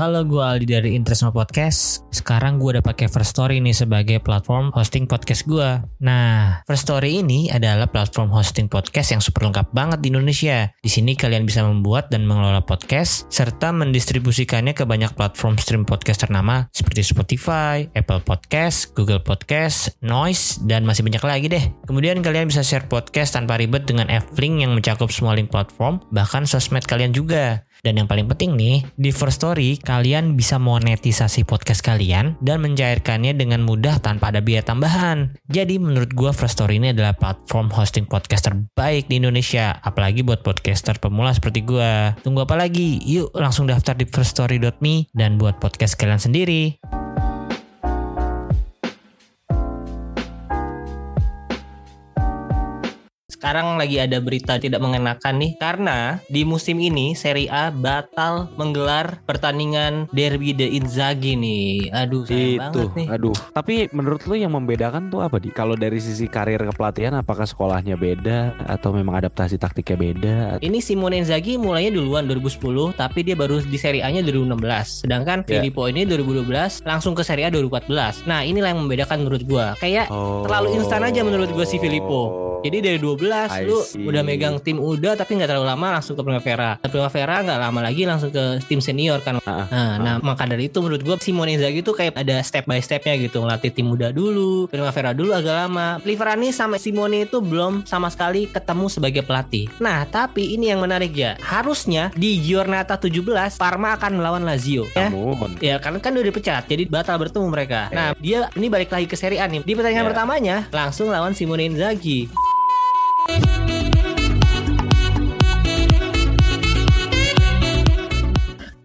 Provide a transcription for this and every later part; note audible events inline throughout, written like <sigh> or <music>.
Halo, gue Aldi dari Interestmo Podcast. Sekarang gue udah pakai First Story nih sebagai platform hosting podcast gue. Nah, First Story ini adalah platform hosting podcast yang super lengkap banget di Indonesia. Di sini kalian bisa membuat dan mengelola podcast serta mendistribusikannya ke banyak platform stream podcast ternama seperti Spotify, Apple Podcast, Google Podcast, Noise, dan masih banyak lagi deh. Kemudian kalian bisa share podcast tanpa ribet dengan F-Link yang mencakup semua link platform, bahkan sosmed kalian juga. Dan yang paling penting nih, di First Story kalian bisa monetisasi podcast kalian dan mencairkannya dengan mudah tanpa ada biaya tambahan. Jadi menurut gua First Story ini adalah platform hosting podcast terbaik di Indonesia, apalagi buat podcaster pemula seperti gua. Tunggu apa lagi? Yuk langsung daftar di firststory.me dan buat podcast kalian sendiri. Sekarang lagi ada berita tidak mengenakan nih karena di musim ini Serie A batal menggelar pertandingan Derby de Inzaghi nih. Aduh sayang itu, banget nih. aduh. Tapi menurut lu yang membedakan tuh apa di? Kalau dari sisi karir kepelatihan, apakah sekolahnya beda atau memang adaptasi taktiknya beda? Ini Simone Inzaghi mulainya duluan 2010 tapi dia baru di Serie A-nya 2016. Sedangkan Ya. Filippo ini 2012 langsung ke Serie A 2014. Nah, inilah yang membedakan menurut gua. Kayak Oh. terlalu instan aja menurut gua si Filippo. Jadi dari 12 I lu see. udah megang tim udah tapi nggak terlalu lama langsung ke Primavera. Ke Primavera nggak lama lagi langsung ke tim senior kan. Ah, ah, Nah, nah maka dari itu menurut gua Simone Inzaghi itu kayak ada step by stepnya gitu ngelatih tim muda dulu, Primavera dulu agak lama. Liverani sama Simone itu belum sama sekali ketemu sebagai pelatih. Nah, tapi ini yang menarik ya. Harusnya di Giornata 17 Parma akan melawan Lazio. Ya. Namun, Ya kan kan udah dipecat jadi batal bertemu mereka. Nah dia ini balik lagi ke Serie A nih. Di pertandingan Ya. pertamanya langsung lawan Simone Inzaghi.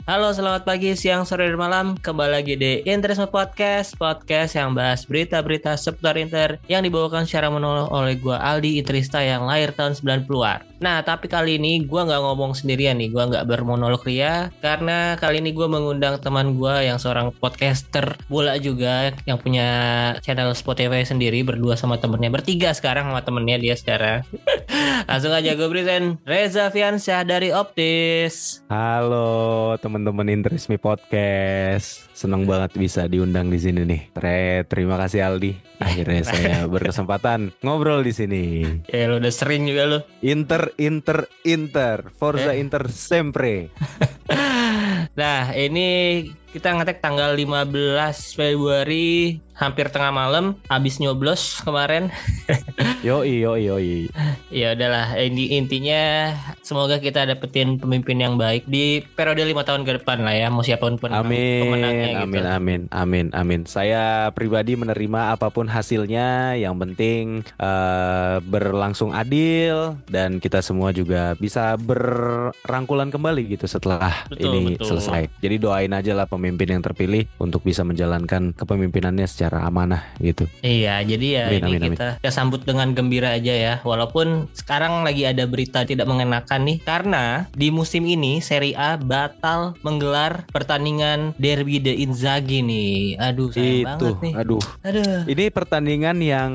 Halo, selamat pagi, siang, sore, dan malam. Kembali lagi di Interisme Podcast, podcast yang bahas berita-berita seputar Inter yang dibawakan secara monolog oleh gua Aldi Itrista yang lahir tahun 90-an. Nah, tapi kali ini gua nggak ngomong sendirian nih, gua nggak bermonolog ria karena kali ini gua mengundang teman gua yang seorang podcaster bola juga yang punya channel Spotify sendiri berdua sama temennya, bertiga sekarang sama temennya dia sekarang. <laughs> Langsung aja gue present Reza Fiansyah dari Optis. halo teman-teman Interisme Podcast. Seneng banget bisa diundang di sini nih. Tre, terima kasih Aldi. Akhirnya saya <laughs> berkesempatan ngobrol di sini. Ya lu udah sering juga lu. Inter, Inter, Inter. Forza Eh. Inter sempre. <laughs> Nah, ini kita ngetek tanggal 15 Februari hampir tengah malam habis nyoblos kemarin. <laughs> Yoi, yoi, yoi. ya udahlah, ini intinya semoga kita dapetin pemimpin yang baik di periode lima tahun ke depan lah ya, mau siapa pun pun pemenangnya Amin, gitu. amin, amin, amin, amin. Saya pribadi menerima apa pun hasilnya, yang penting eh, berlangsung adil dan kita semua juga bisa berrangkulan kembali gitu setelah Betul, ini betul. selesai. Jadi doain aja lah pemimpin yang terpilih untuk bisa menjalankan kepemimpinannya secara amanah gitu. Iya, jadi ya Amin, ini amin, amin. kita kita sambut dengan gembira aja ya. Walaupun sekarang lagi ada berita tidak mengenakan nih karena di musim ini Serie A batal menggelar pertandingan Derby de Inzaghi nih. Aduh, sayang itu, banget nih. aduh. Aduh. Ini pertantandingan yang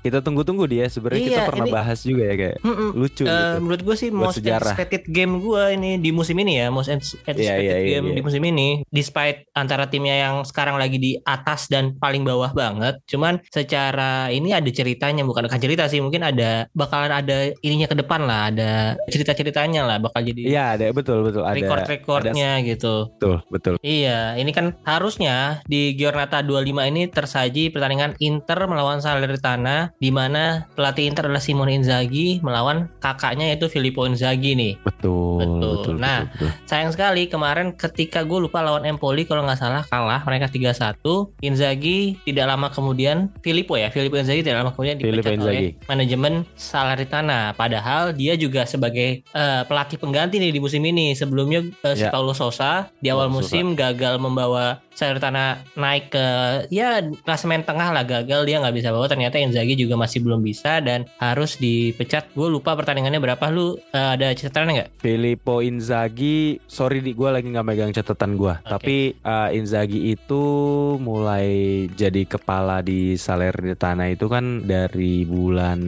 kita tunggu-tunggu dia. Sebenarnya kita Iya, pernah ini- bahas juga ya kayak Mm-mm. lucu Eh, gitu. menurut gue sih Buat most sejarah. expected game gue ini di musim ini ya most anticipated Iya, iya, iya, game iya. di musim ini despite antara timnya yang sekarang lagi di atas dan paling bawah banget cuman secara ini ada ceritanya bukan bukan cerita sih mungkin ada bakalan ada ininya ke depan lah ada cerita-ceritanya lah bakal jadi Iya, ada betul betul ada record-recordnya gitu betul betul. Iya, ini kan harusnya di Giornata 25 ini tersaji pertandingan Inter melawan Salernitana di mana pelatih Inter adalah Simone Inzaghi melawan kakaknya yaitu Filippo Inzaghi nih. Betul, Betul. betul, Nah, betul, betul. Sayang sekali kemarin ketika gue lupa lawan Empoli Napoli kalau nggak salah kalah mereka 3-1. Inzaghi tidak lama kemudian Filippo ya, Filippo Inzaghi tidak lama kemudian dipecat oleh manajemen Salernitana. Padahal dia juga sebagai eh, pelatih pengganti nih di musim ini. Sebelumnya eh, si Ya. Paulo Sosa di awal Paulo musim gagal membawa Salernitana naik ke ya klasemen tengah lah gagal dia nggak bisa bawa ternyata Inzaghi juga masih belum bisa dan harus dipecat gue lupa pertandingannya berapa lu eh, ada catatannya nggak Filippo Inzaghi, sorry di gue lagi nggak megang catatan gue. Tapi uh, Inzaghi itu mulai jadi kepala di Salernitana itu kan dari bulan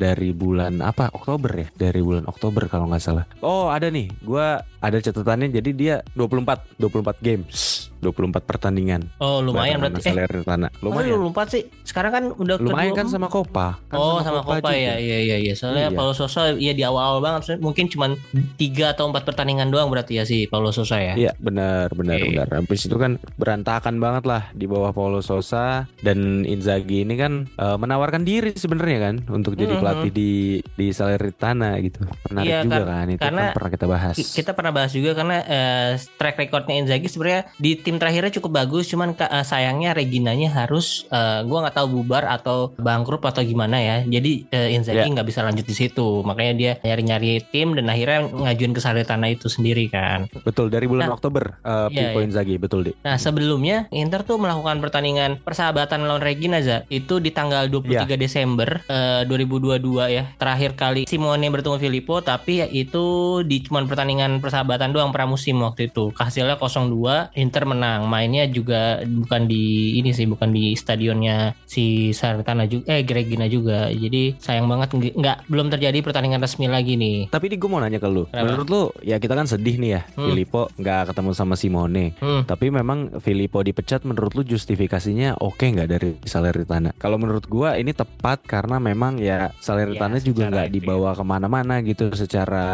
dari bulan apa Oktober ya? Dari bulan Oktober kalau nggak salah. Oh ada nih, gue ada catatannya. Jadi dia 24 24 games, 24 pertandingan. oh lumayan berarti eh Salernitana. Lumayan. Lumayan. lu lupa sih sekarang kan udah Lumayan kedua- kan sama Copa. Kan Oh sama Copa juga. ya iya iya iya soalnya Iya. Paulo Sosa ya di awal-awal banget mungkin cuma tiga atau empat pertandingan doang berarti ya si Paulo Sosa ya Iya benar benar Oke. benar. Habis itu kan berantakan banget lah di bawah Paulo Sosa dan Inzaghi ini kan eh, menawarkan diri sebenarnya kan untuk jadi Mhm. pelatih di di Salernitana gitu. Menarik Iya, juga kar- kan itu karena kan pernah kita bahas. Ki- kita pernah bahas juga karena eh, track recordnya Inzaghi sebenarnya di tim terakhirnya cukup bagus cuman eh, sayangnya Reginanya harus eh, gua nggak tahu bubar atau bangkrut atau gimana ya. Jadi eh, Inzaghi Ya. nggak bisa lanjut di situ. Makanya dia nyari-nyari tim dan akhirnya ngajuin ke Salernitana itu sendiri kan. Betul dari bulan Nah, Oktober iya, Pippo iya. Inzaghi betul di. Nah sebelumnya Inter tuh melakukan pertandingan persahabatan lawan Regina Za. Itu di tanggal 23 Desember eh, 2022 ya. Terakhir kali Simone bertemu Filippo tapi ya itu di cuman pertandingan persahabatan doang pramusim waktu itu. Hasilnya 0-2 Inter menang mainnya juga bukan di ini sih bukan di stadionnya si Salernitana juga eh Regina juga jadi sayang banget nggak- belum terjadi pertandingan resmi lagi nih Tapi ini gue mau nanya ke lu. Kenapa? Menurut lu ya kita kan sedih nih ya Hmm. Filippo nggak ketemu sama Simone. hmm. Tapi memang Filippo dipecat menurut lu justifikasinya oke nggak dari Salernitana? Kalau menurut gua ini tepat karena memang ya Salernitana Ya, juga nggak ya. dibawa ke mana-mana gitu secara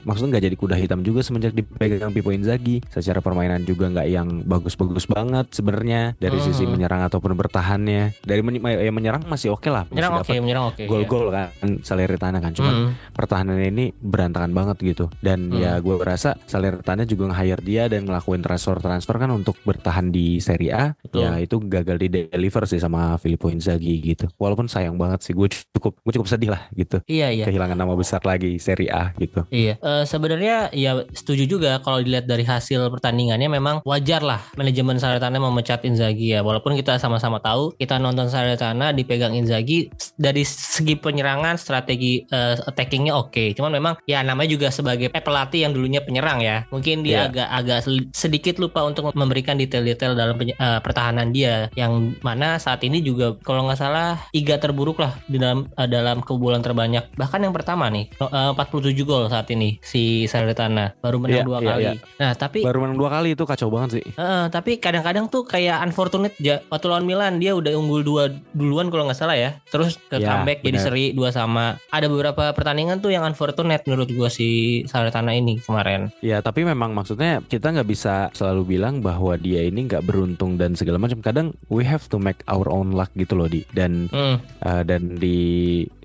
maksudnya nggak jadi kuda hitam juga semenjak dipegang Pippo Inzaghi. Secara permainan juga nggak yang bagus-bagus banget sebenarnya dari sisi Mhm. menyerang ataupun bertahannya. Dari men- ya menyerang masih oke lah, masih menyerang oke dapat menyerang oke gol-gol kan Salernitana kan. Cuman Hmm. pertahanannya ini berantakan banget gitu dan Hmm. ya gue rasa Salernitana juga nge-hire dia dan ngelakuin transfer-transfer kan untuk bertahan di Serie A Betul. ya itu gagal di deliver sih sama Filippo Inzaghi gitu walaupun sayang banget sih gue cukup gue cukup sedih lah gitu iya iya kehilangan nama besar lagi Serie A gitu Iya, Eh, sebenarnya ya setuju juga kalau dilihat dari hasil pertandingannya memang wajar lah manajemen Salernitana memecat Inzaghi ya. Walaupun kita sama-sama tahu kita nonton Salernitana dipegang Inzaghi dari segi penyerangan strategi eh, attackingnya oke. Cuman memang ya namanya juga sebagai eh, pelatih yang dulunya penyerang ya. Mungkin dia Iya. agak agak sel- sedikit lupa untuk memberikan detail-detail dalam eh, pertahanan dia yang mana saat ini juga kalau nggak salah tiga terburuk lah di dalam eh, dalam kebobolan terbanyak. Bahkan yang pertama nih eh, 47 gol saat ini si Salernitana baru menang Iya, dua iya, kali. iya. Nah tapi baru menang dua kali itu kacau banget sih eh, tapi kadang-kadang tuh kayak unfortunate ja. Waktu lawan Milan dia udah unggul dua duluan kalau nggak salah ya. Terus ke Ya, comeback jadi benar. seri dua sama. Ada beberapa pertandingan tuh yang unfortunate menurut gua si Salernitana ini kemarin. ya tapi memang maksudnya kita nggak bisa selalu bilang bahwa dia ini nggak beruntung dan segala macam kadang we have to make our own luck gitu loh di dan Hmm. Uh, dan di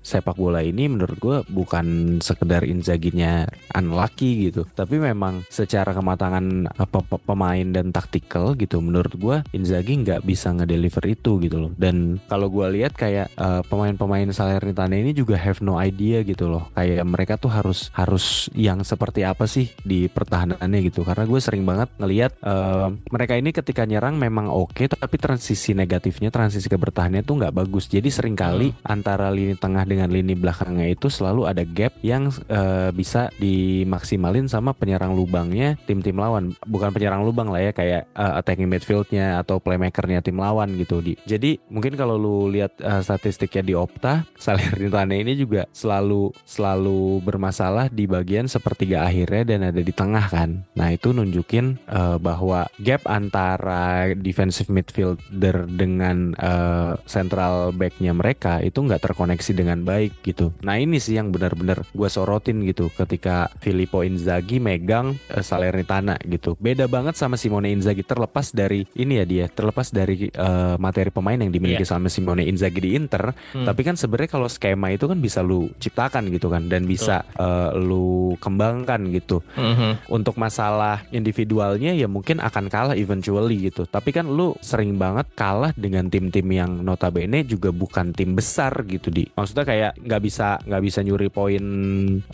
sepak bola ini menurut gue bukan sekedar Inzaghi-nya unlucky gitu. Tapi memang secara kematangan apa pe- pemain dan taktikal gitu menurut gue Inzaghi nggak bisa ngedeliver itu gitu loh. Dan kalau gue lihat kayak uh, pemain-pemain Salernitana ini juga have no idea gitu loh. Kayak mereka tuh harus harus yang seperti apa sih di pertahanannya gitu. Karena gue sering banget ngelihat uh, mereka ini ketika nyerang memang oke tapi transisi negatifnya transisi ke bertahannya tuh nggak bagus. Jadi sering kali antara lini tengah dengan lini belakangnya itu selalu ada gap yang eh, bisa dimaksimalin sama penyerang lubangnya tim-tim lawan. Bukan penyerang lubang lah ya kayak eh, attacking midfieldnya atau playmakernya tim lawan gitu di. Jadi mungkin kalau lu lihat eh, statistiknya di Opta <laughs> Salernitana ini juga selalu selalu bermasalah di bagian sepertiga akhirnya dan ada di tengah kan. Nah itu nunjukin eh, bahwa gap antara defensive midfielder dengan eh, central backnya mereka itu nggak terkoneksi dengan dengan baik gitu. Nah ini sih yang benar-benar gue sorotin gitu ketika Filippo Inzaghi megang uh, Salernitana gitu. Beda banget sama Simone Inzaghi terlepas dari ini ya dia terlepas dari uh, materi pemain yang dimiliki yeah. sama Simone Inzaghi di Inter. Hmm. Tapi kan sebenarnya kalau skema itu kan bisa lu ciptakan gitu kan dan bisa uh, lu kembangkan gitu. Mm -hmm. Untuk masalah individualnya ya mungkin akan kalah eventually gitu. Tapi kan lu sering banget kalah dengan tim-tim yang notabene juga bukan tim besar gitu di. Maksudnya kayak nggak bisa nggak bisa nyuri poin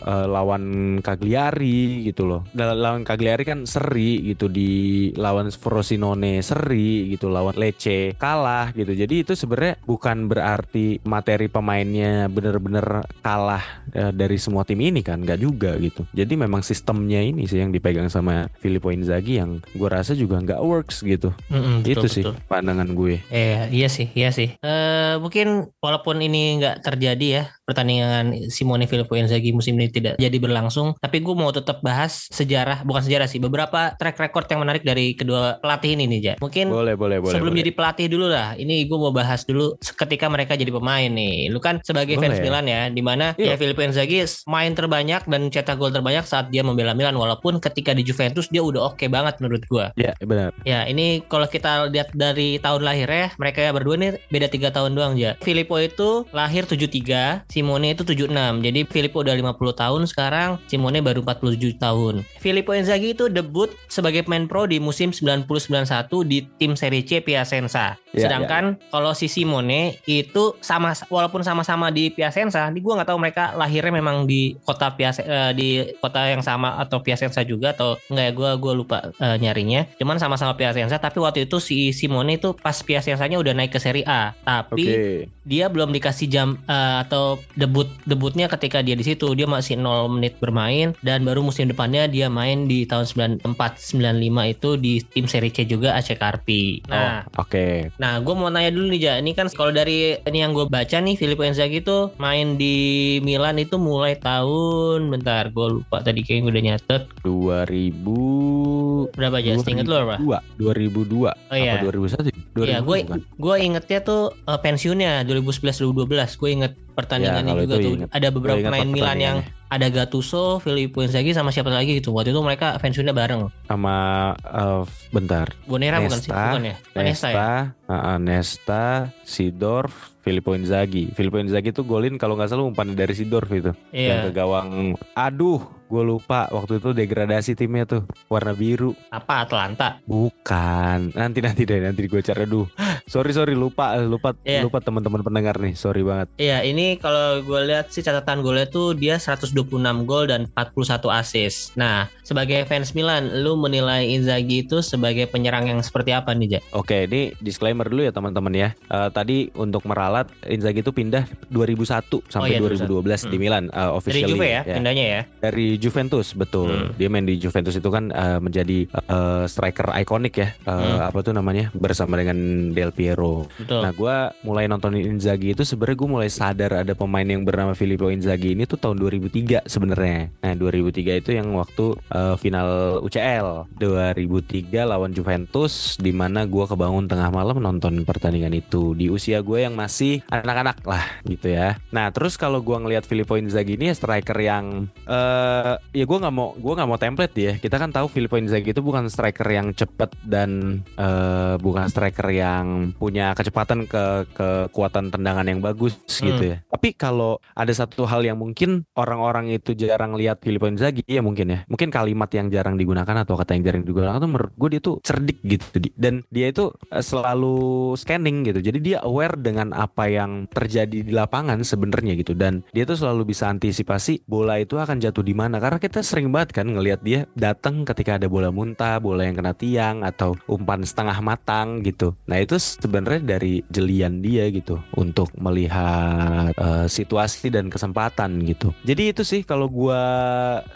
uh, lawan Cagliari gitu loh. Lawan Cagliari kan seri gitu di lawan Frosinone seri gitu, lawan Lecce kalah gitu. Jadi itu sebenarnya bukan berarti materi pemainnya bener-bener kalah uh, dari semua tim ini kan, nggak juga gitu. Jadi memang sistemnya ini sih yang dipegang sama Filippo Inzaghi yang gue rasa juga nggak works gitu. Mm -hmm, betul, itu sih pandangan gue. Eh iya sih, iya sih. Uh, mungkin walaupun ini nggak terjadi ya pertandingan Simone Filippo Inzaghi musim ini tidak jadi berlangsung, tapi gue mau tetap bahas sejarah, bukan sejarah sih, beberapa track record yang menarik dari kedua pelatih ini nih, Ja. Mungkin boleh, boleh, boleh, sebelum boleh. jadi pelatih dulu lah, ini gue mau bahas dulu ketika mereka jadi pemain nih. Lu kan sebagai boleh. fans Milan ya, di mana ya Filippo Inzaghi main terbanyak dan cetak gol terbanyak saat dia membela Milan, walaupun ketika di Juventus dia udah oke okay banget menurut gue. Ya benar. Ya ini kalau kita lihat dari tahun lahirnya, mereka berdua nih beda tiga tahun doang ya. Filippo itu lahir 73, Simone itu 76. Jadi Filippo udah 50 tahun sekarang, Simone baru 47 tahun. Filippo Inzaghi itu debut sebagai pemain pro di musim 90-91 di tim Serie C Piacenza. Ya, Sedangkan ya. kalau si Simone itu sama walaupun sama-sama di Piacenza, di gua nggak tahu mereka lahirnya memang di kota Piacenza uh, di kota yang sama atau Piacenza juga atau enggak ya gua gua lupa uh, nyarinya. Cuman sama-sama Piacenza tapi waktu itu si Simone itu pas Piacenzanya udah naik ke Serie A, tapi okay. dia belum dikasih jam uh, atau debut debutnya ketika dia di situ dia masih 0 menit bermain dan baru musim depannya dia main di tahun 94 95 itu di tim Serie C juga AC Carpi. Nah, oh, oke. Okay. Nah, gue mau nanya dulu nih, Ja. Ini kan kalau dari ini yang gue baca nih, Filippo Inzaghi itu main di Milan itu mulai tahun, bentar, gue lupa tadi kayaknya udah nyatet. 2000 berapa aja? Ingat lu apa? 2002. Oh iya. Apa 2001? 2000 iya, gue gue ingetnya tuh uh, pensiunnya 2011 2012. Gue inget pertandingan ya, juga tuh inget. ada beberapa pemain Milan yang ada Gattuso, Filippo Inzaghi sama siapa lagi gitu. Waktu itu mereka pensiunnya bareng. Sama uh, bentar. Bonera bukan sih? Bukan ya? Nesta, Nesta ya? Uh, Nesta, Sidorf, Filippo Inzaghi. Filippo Inzaghi tuh golin kalau nggak salah umpan dari Sidorf itu. Iya. Yang ke gawang. Aduh, gue lupa waktu itu degradasi timnya tuh warna biru. Apa Atlanta? Bukan. Nanti nanti deh nanti gue cari dulu. sorry sorry lupa lupa yeah. lupa teman-teman pendengar nih. Sorry banget. Iya ini kalau gue lihat sih catatan golnya tuh dia 126 gol dan 41 assist. Nah sebagai fans Milan, lu menilai Inzaghi itu sebagai penyerang yang seperti apa nih, Ja? Oke, ini disclaimer dulu ya teman-teman ya. Uh, tadi untuk meralat Inzaghi itu pindah 2001 sampai oh, iya, 2012 hmm. di Milan uh, officially. Dari Juve ya, ya, pindahnya ya. Dari Juventus betul. Hmm. Dia main di Juventus itu kan uh, menjadi uh, striker ikonik ya. Uh, hmm. Apa tuh namanya? Bersama dengan Del Piero. Betul. Nah, gue mulai nontonin Inzaghi itu sebenarnya gue mulai sadar ada pemain yang bernama Filippo Inzaghi ini tuh tahun 2003 sebenarnya. Nah, 2003 itu yang waktu uh, final UCL 2003 lawan Juventus di mana gue kebangun tengah malam nonton pertandingan itu di usia gue yang masih anak-anak lah gitu ya. Nah terus kalau gue ngelihat Filippo Inzaghi ini striker yang uh, ya gue nggak mau gue nggak mau template ya. Kita kan tahu Filippo Inzaghi itu bukan striker yang cepet dan uh, bukan striker yang punya kecepatan ke kekuatan tendangan yang bagus hmm. gitu ya. Tapi kalau ada satu hal yang mungkin orang-orang itu jarang lihat Filippo Inzaghi ya mungkin ya. Mungkin kali kalimat yang jarang digunakan atau kata yang jarang digunakan tuh menurut gue dia tuh cerdik gitu dan dia itu eh, selalu scanning gitu. Jadi dia aware dengan apa yang terjadi di lapangan sebenarnya gitu. Dan dia tuh selalu bisa antisipasi bola itu akan jatuh di mana. Karena kita sering banget kan ngelihat dia datang ketika ada bola muntah bola yang kena tiang atau umpan setengah matang gitu. Nah itu sebenarnya dari jelian dia gitu. Untuk melihat uh, situasi dan kesempatan gitu. Jadi itu sih kalau gue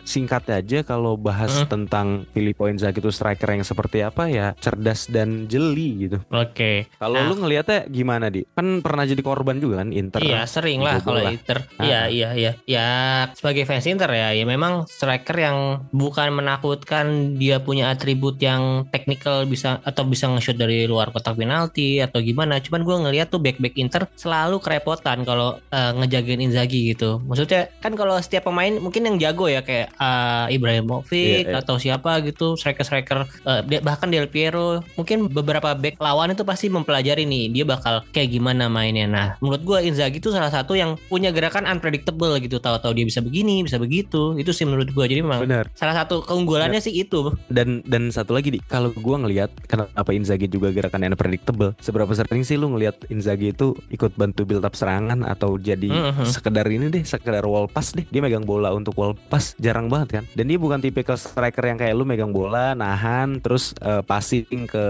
singkat aja kalau bahas hmm. tentang Filippo Inzaghi itu striker yang seperti apa ya cerdas dan jeli gitu. Oke. Okay. Kalau nah. lu ngelihatnya gimana di? Kan pernah jadi korban juga kan Inter. Iya sering lah kalau Inter. Iya iya iya. Ya sebagai fans Inter ya, ya memang striker yang bukan menakutkan dia punya atribut yang teknikal bisa atau bisa nge-shoot dari luar kotak penalti atau gimana. Cuman gue ngelihat tuh back back Inter selalu kerepotan kalau uh, ngejagain Inzaghi gitu. Maksudnya kan kalau setiap pemain mungkin yang jago ya kayak uh, Ibrahimovic Iya, iya. atau siapa gitu, striker-striker uh, bahkan Del Piero, mungkin beberapa back lawan itu pasti mempelajari nih dia bakal kayak gimana mainnya. Nah, menurut gua Inzaghi itu salah satu yang punya gerakan unpredictable gitu, tahu-tahu dia bisa begini, bisa begitu. Itu sih menurut gua. Jadi memang Bener. salah satu keunggulannya sih itu. Dan dan satu lagi di kalau gua ngelihat kenapa Inzaghi juga gerakannya unpredictable. Seberapa sering sih lu ngelihat Inzaghi itu ikut bantu build up serangan atau jadi Mhm. sekedar ini deh, sekedar wall pass deh. Dia megang bola untuk wall pass jarang banget kan. Dan dia bukan tipikal striker yang kayak lu megang bola, nahan, terus eh, passing ke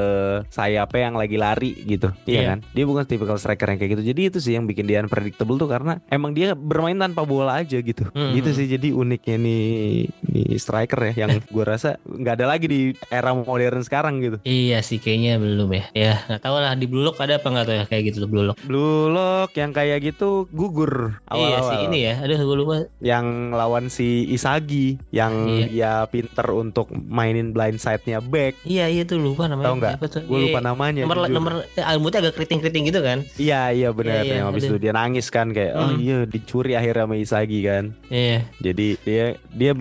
sayapnya yang lagi lari gitu. Iya Iya. kan? Dia bukan tipikal striker yang kayak gitu. Jadi itu sih yang bikin dia unpredictable tuh karena emang dia bermain tanpa bola aja gitu. Mhm. Gitu sih jadi uniknya nih nih striker ya yang <laughs> gua rasa nggak ada lagi di era modern sekarang gitu. Iya sih kayaknya belum ya. Ya nggak tahu lah di Blue Lock ada apa nggak tuh ya kayak gitu tuh Blue Lock. Blue Lock yang kayak gitu gugur Iya awal-awal. sih ini ya. Aduh gue lupa. yang lawan si Isagi yang Iya. dia pinter untuk mainin blind side-nya back. Iya iya tuh lupa namanya. Tahu nggak? Gue lupa Iya, namanya. Nomor jujur. nomor eh, rambutnya agak keriting-keriting gitu kan. Iya iya benar. Iya, iya, yang habis itu dia nangis kan kayak oh Hmm. iya dicuri akhirnya sama Isagi kan. Iya. Jadi dia dia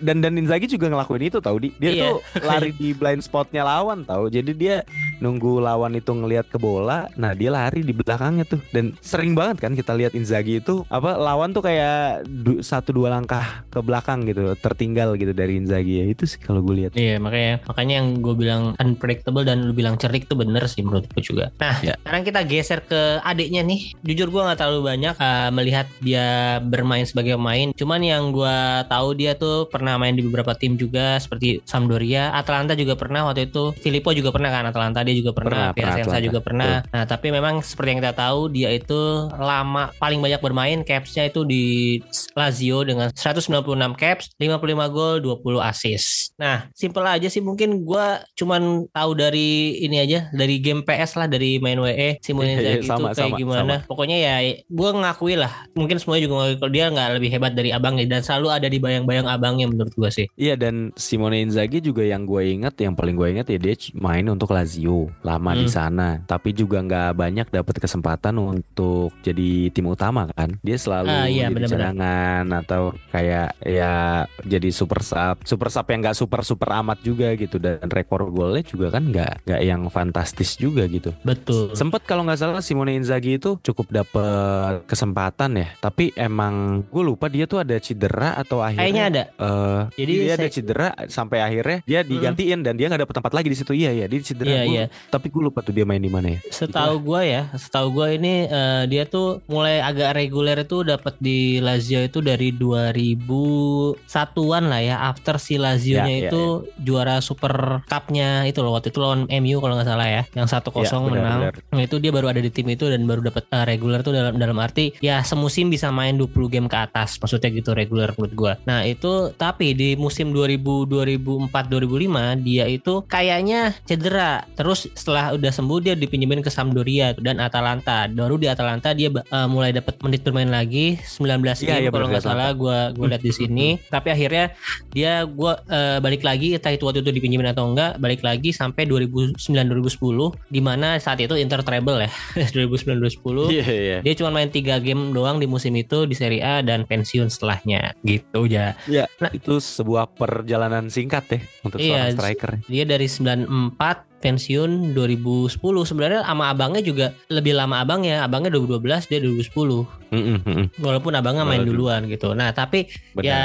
dan dan Inzaghi juga ngelakuin itu tahu di. Dia Iya. tuh <laughs> lari di blind spotnya lawan tahu. Jadi dia nunggu lawan itu ngelihat ke bola, nah dia lari di belakangnya tuh. Dan sering banget kan kita lihat Inzaghi itu apa lawan tuh kayak du- satu dua langkah ke belakang gitu, tertinggal gitu dari Inzaghi ya. Itu sih kalau gue lihat. Iya makanya makanya yang gue bilang unpredictable dan lu bilang cerik tuh bener sih menurut gue juga. Nah Ya. sekarang kita geser ke adiknya nih. Jujur gue nggak terlalu banyak uh, melihat dia bermain sebagai pemain. Cuman yang gue tahu dia tuh pernah main di beberapa tim juga seperti Sampdoria, Atalanta juga pernah waktu itu. Filippo juga pernah kan Atalanta dia juga pernah. Pernah, Piacenza juga pernah. Nah tapi memang seperti yang kita tahu dia itu lama paling banyak bermain capsnya itu di Lazio dengan 196 caps, 55 gol, 20 assist. Nah, simple aja sih mungkin gua cuman tahu dari ini aja dari game PS lah dari main WE Simone Iya, iya, itu sama, kayak sama, gimana. Pokoknya ya gua ngakui lah. Mungkin semuanya juga ngakui kalau dia nggak lebih hebat dari abangnya dan selalu ada di bayang-bayang abangnya menurut gua sih. Iya dan Simone Inzaghi juga yang gue inget, yang paling gue inget ya dia main untuk Lazio lama di Hmm. sana, tapi juga nggak banyak dapat kesempatan untuk jadi tim utama kan. Dia selalu Ah, iya, jadi benar-benar. cadangan atau kayak ya jadi super sub, super sub yang nggak super super amat juga gitu dan rekor golnya juga kan nggak nggak yang fantastis juga gitu. Betul. Sempet kalau nggak salah Simone Inzaghi itu cukup dapet kesempatan ya, tapi emang gue lupa dia tuh ada cedera atau Kayaknya akhirnya ada. eh Jadi dia ada cedera sampai akhirnya dia digantiin dan dia nggak dapet tempat lagi di situ. Iya iya dia cedera. Iya, Gua- iya. Tapi gue lupa tuh dia main di mana ya. Setahu gua ya, setahu gua ini eh, dia tuh mulai agak reguler itu dapat di Lazio itu dari 2001-an lah ya. After si Lazio-nya Ya, ya, itu juara Super Cup-nya itu loh waktu itu lawan MU kalau nggak salah ya, yang 1-0 Ya, menang. benar. Nah, itu dia baru ada di tim itu dan baru dapat eh, reguler tuh dalam dalam arti ya semusim bisa main 20 game ke atas. Maksudnya gitu reguler menurut gua. Nah, itu tapi di musim 2000 2004 2005 dia itu kayaknya cedera. Terus setelah udah sembuh dia dipinjemin ke Sampdoria dan Atalanta. Baru di Atalanta dia eh, mulai dapat menit bermain lagi 19 Iya, game iya, kalau nggak salah gua gua lihat di sini. Tapi akhirnya dia gua eh, balik lagi entah itu waktu itu dipinjemin atau enggak, balik lagi sampai 2009 2010 di mana saat itu Inter treble ya. <laughs> 2009 2010. Iya iya. Dia cuma main 3 game doang di musim itu di Serie A dan pensiun setelahnya. Gitu ya. Iya. Nah. Itu sebuah perjalanan singkat ya untuk Iya, seorang striker. Dia dari 94 pensiun 2010 sebenarnya sama abangnya juga lebih lama abangnya. Abangnya 2012 dia 2010 Mm-mm, mm-mm. walaupun abangnya main duluan gitu. Nah tapi Benar. ya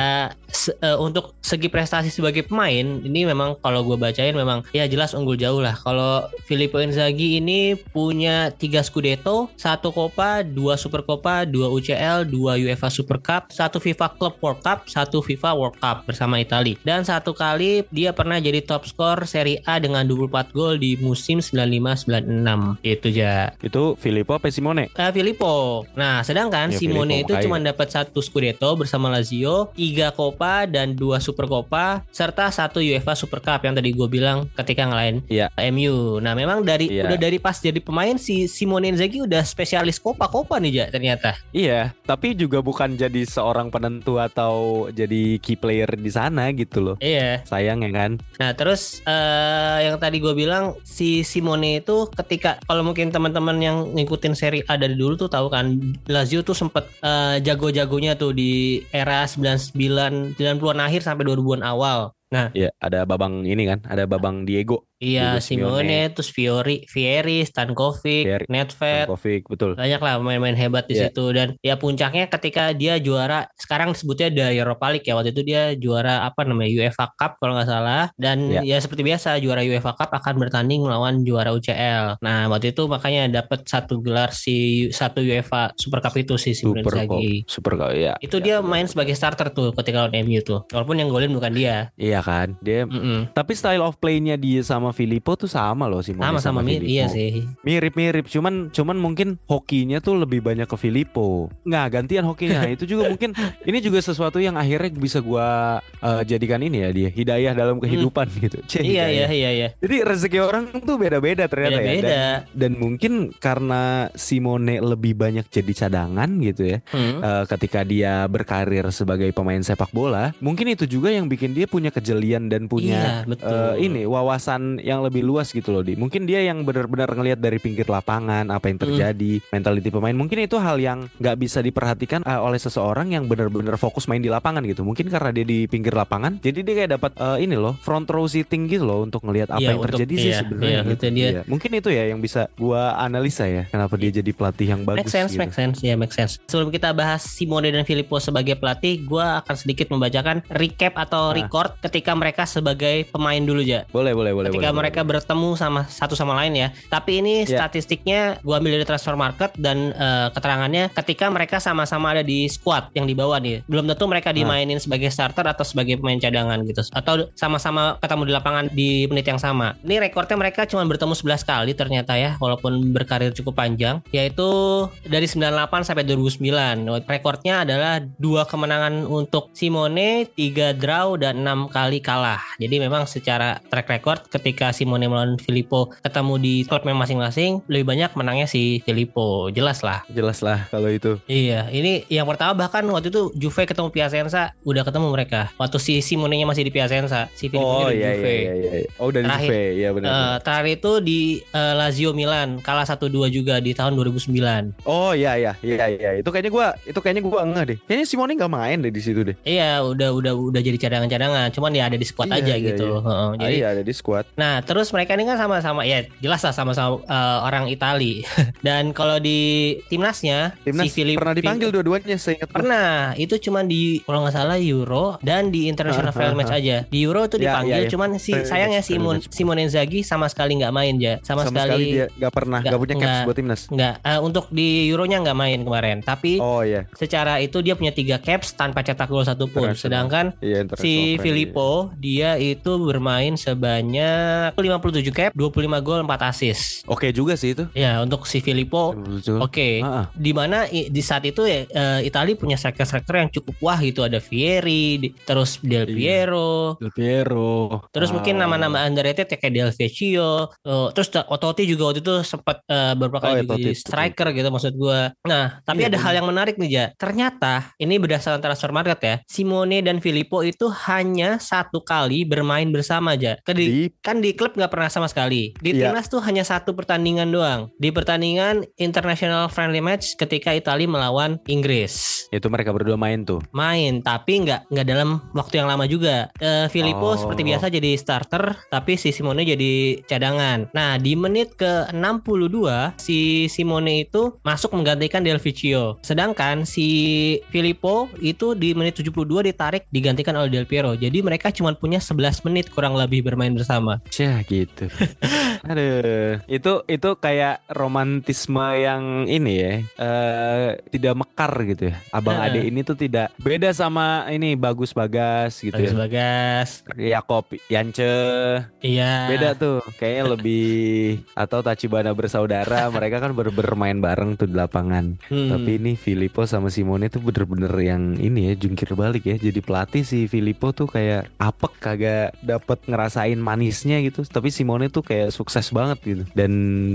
se- eh, untuk segi prestasi sebagai pemain ini memang kalau gue bacain memang ya jelas unggul jauh lah. Kalau Filippo Inzaghi ini punya tiga Scudetto satu Copa dua Super Copa dua UCL dua UEFA Super Cup satu FIFA Club World Cup satu FIFA World Cup bersama Italia. Dan satu kali dia pernah jadi top skor Serie A dengan 24 gol di musim 95-96 itu ya Itu Filippo apa Simone? Eh, Filippo. Nah, sedangkan Ya, Simone Filippo, itu cuma dapat satu Scudetto bersama Lazio, tiga Coppa dan dua Super Coppa, serta satu UEFA Super Cup yang tadi gue bilang ketika ngelain Iya. MU. Nah, memang dari Iya. udah dari pas jadi pemain si Simone Inzaghi udah spesialis Coppa-Coppa nih, Ja, ternyata. Iya, tapi juga bukan jadi seorang penentu atau jadi key player di sana gitu loh. Iya. Sayang ya kan? Nah, terus eh yang tadi gue bilang memang si Simone itu ketika kalau mungkin teman-teman yang ngikutin seri A dari dulu tuh tahu kan Lazio tuh sempet eh, jago-jagonya tuh di era 99 90-an akhir sampai 2000-an awal. Ya, ada babang ini kan, ada babang Diego, Iya, Simeone. Simone, terus Fiori, Fieri, Stankovic, Fieri, Nedved, Kovic, betul. banyak lah pemain-pemain hebat di Iya. situ dan ya puncaknya ketika dia juara sekarang sebutnya dari Europa League ya waktu itu dia juara apa namanya UEFA Cup kalau nggak salah dan Iya. ya seperti biasa juara UEFA Cup akan bertanding melawan juara UCL. Nah waktu itu makanya dapat satu gelar si satu UEFA Super Cup itu si Simone Super. Cup, Super Cup, ya. Itu Ya, dia main sebagai starter tuh ketika lawan MU tuh. Walaupun yang golin bukan dia. Iya kan, dia. Mm-mm. Tapi style of play-nya dia sama Filippo tuh sama loh Simone Sama-sama mir- Filippo. iya sih. Mirip-mirip, cuman cuman mungkin hokinya tuh lebih banyak ke Filippo. Nggak gantian hokinya. <laughs> itu juga mungkin ini juga sesuatu yang akhirnya bisa gua eh, jadikan ini ya dia hidayah dalam kehidupan gitu. <laughs> Cih, Iya iya hidayah. iya iya. Jadi rezeki orang tuh beda-beda ternyata ya. Beda-beda. Dan, dan mungkin karena Simone lebih banyak jadi cadangan gitu ya. Hmm. eh, ketika dia berkarir sebagai pemain sepak bola, mungkin itu juga yang bikin dia punya kejelian dan punya iya, betul. eh, ini wawasan yang lebih luas gitu loh di. Mungkin dia yang benar-benar ngelihat dari pinggir lapangan apa yang Mm. terjadi, mentality pemain. Mungkin itu hal yang nggak bisa diperhatikan eh, oleh seseorang yang benar-benar fokus main di lapangan gitu. Mungkin karena dia di pinggir lapangan, jadi dia kayak dapat eh, ini loh front row sitting gitu loh untuk ngelihat apa Iya, yang untuk- terjadi sih iya, sebenarnya. iya, gitu. dia. Iya. Mungkin itu ya yang bisa gua analisa ya kenapa dia jadi pelatih yang bagus. Make sense, gitu. make sense, ya make sense. Sebelum kita bahas Simone dan Filippo sebagai pelatih, gue akan sedikit membacakan recap atau Ah. record ketika mereka sebagai pemain dulu ya. Boleh, boleh, boleh. ketika mereka bertemu sama satu sama lain ya. Tapi ini Ya. statistiknya gue ambil dari transfer market dan eh, keterangannya ketika mereka sama-sama ada di squad yang dibawa nih. Belum tentu mereka dimainin sebagai starter atau sebagai pemain cadangan gitu. Atau sama-sama ketemu di lapangan di menit yang sama. Ini rekornya mereka cuma bertemu 11 kali ternyata ya walaupun berkarir cukup panjang yaitu dari 98 sampai 2009. Rekornya adalah dua kemenangan untuk Simone, tiga draw dan enam kali kalah. Jadi memang secara track record ketika Simone melawan Filippo ketemu di klubnya masing-masing lebih banyak menangnya si Filippo. Jelas lah. Jelas lah kalau itu. Iya, ini yang pertama bahkan waktu itu Juve ketemu Piacenza udah ketemu mereka. Waktu si Simonenya masih di Piacenza, si Filippo Oh di iya, Juve. iya iya iya. Oh dari Terakhir- Juve, iya benar. Eh, terakhir itu di eh, Lazio Milan kalah 1-2 juga di tahun 2009. oh iya iya iya iya. Itu kayaknya gua itu kayaknya gua enggak deh. Kayaknya Simone nggak main deh di situ deh. Iya, udah udah udah jadi cadangan-cadangan, cuman ya ada di squad Iya, aja iya, gitu. iya. Heeh, Ah, jadi iya ada di squad. Nah, terus mereka ini kan sama-sama ya jelas lah sama-sama eh, orang Itali. <laughs> Dan kalau di timnasnya Timnas si Filip pernah dipanggil dua-duanya seingat. Pernah, itu cuman di kalau nggak salah Euro dan di International Friendly ah, Match aja. Di Euro itu Ya, dipanggil, ya, ya. cuman si sayangnya Simon Simone Inzaghi sama sekali nggak main ya, sama, Sama, sekali, dia nggak pernah nggak- punya caps buat timnas. nggak eh, untuk di Euronya nggak main kemarin. Tapi Oh iya. secara itu dia punya tiga caps tanpa cetak gol satupun. Sedangkan Iya si friendly. Filippo dia itu bermain sebanyak 57 cap, 25 gol, 4 assist. Oke juga sih itu. Ya, untuk si Filippo. Oke, ah. di mana di saat itu ya eh, Italia punya striker-striker yang cukup wah gitu ada Fieri, di- terus Del Iya. Piero, Del Piero. terus mungkin Ah. nama-nama underrated ya kayak Del Vecchio, eh, terus Ototti juga waktu itu sempat eh, beberapa Oh, kali ya, juga Totti, jadi striker gitu maksud gua. Nah, tapi Iya, ada bener. hal yang menarik nih ja. Ternyata ini berdasarkan transfer market ya, Simone dan Filippo itu hanya satu kali bermain bersama aja. Di, di kan di klub nggak pernah sama sekali. Di Iya. timnas tuh hanya satu pertandingan doang. Di pertandingan international friendly match ketika Italia melawan Inggris. itu mereka berdua main tuh. Main, tapi nggak nggak dalam waktu yang lama juga. Eh, Filippo Oh. seperti biasa jadi starter, tapi si Simone jadi cadangan. Nah di menit ke 62 si Simone itu masuk menggantikan Del Vecchio. Sedangkan si Filippo itu di menit 72 ditarik digantikan oleh Del Piero. Jadi mereka cuma punya 11 menit kurang lebih bermain bersama. Cah gitu. <laughs> Aduh, itu itu kayak romantisme yang ini ya, eh tidak mekar gitu ya. Abang Heeh. ade ini tuh tidak beda sama ini bagus bagas gitu Bagas ya. Bagas. Yakob Yance Iya. beda tuh kayaknya lebih atau Tachibana bersaudara <laughs> mereka kan ber bermain bareng tuh di lapangan Hmm. tapi ini Filippo sama Simone tuh bener-bener yang ini ya jungkir balik ya jadi pelatih si Filippo tuh kayak apek kagak dapet ngerasain manisnya gitu tapi Simone tuh kayak sukses banget gitu dan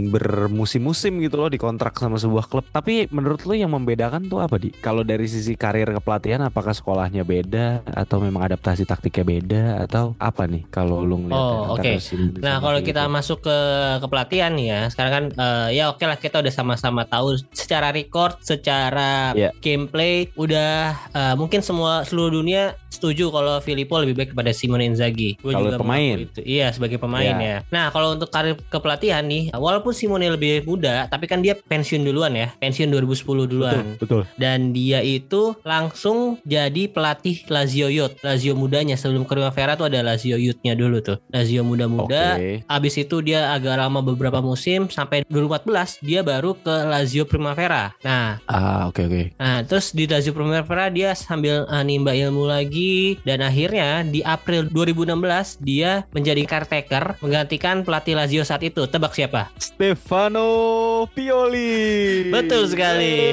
bermusim-musim gitu loh dikontrak sama sebuah klub tapi menurut lo yang membedakan tuh apa di kalau dari sisi karir kepelatihan apakah sekolahnya beda atau memang adaptasi taktiknya beda atau apa nih kalau lu ngeliat Oh, oke. Nah, kalau kita masuk ke kepelatihan ya, sekarang kan eh, ya oke lah kita udah sama-sama tahu secara record, secara Iya. gameplay udah eh, mungkin semua seluruh dunia setuju kalau Filippo lebih baik kepada Simone Inzaghi. Kalau juga pemain. itu. Iya, sebagai pemain Iya. ya. Nah, kalau untuk karir kepelatihan nih, walaupun Simone lebih muda, tapi kan dia pensiun duluan ya. Pensiun 2010 duluan. betul betul Dan dia itu langsung jadi pelatih Lazio Youth. Lazio mudanya sebelum ke Primavera tuh ada Lazio Youth-nya dulu tuh. Lazio muda-muda. Oke. Abis itu dia agak lama beberapa musim sampai 2014 dia baru ke Lazio Primavera. Nah, ah oke oke nah terus di Lazio Primavera dia sambil uh, nimba ilmu lagi dan akhirnya di April 2016 dia menjadi caretaker menggantikan pelatih Lazio saat itu. Tebak siapa? Stefano Pioli Betul sekali. <laughs>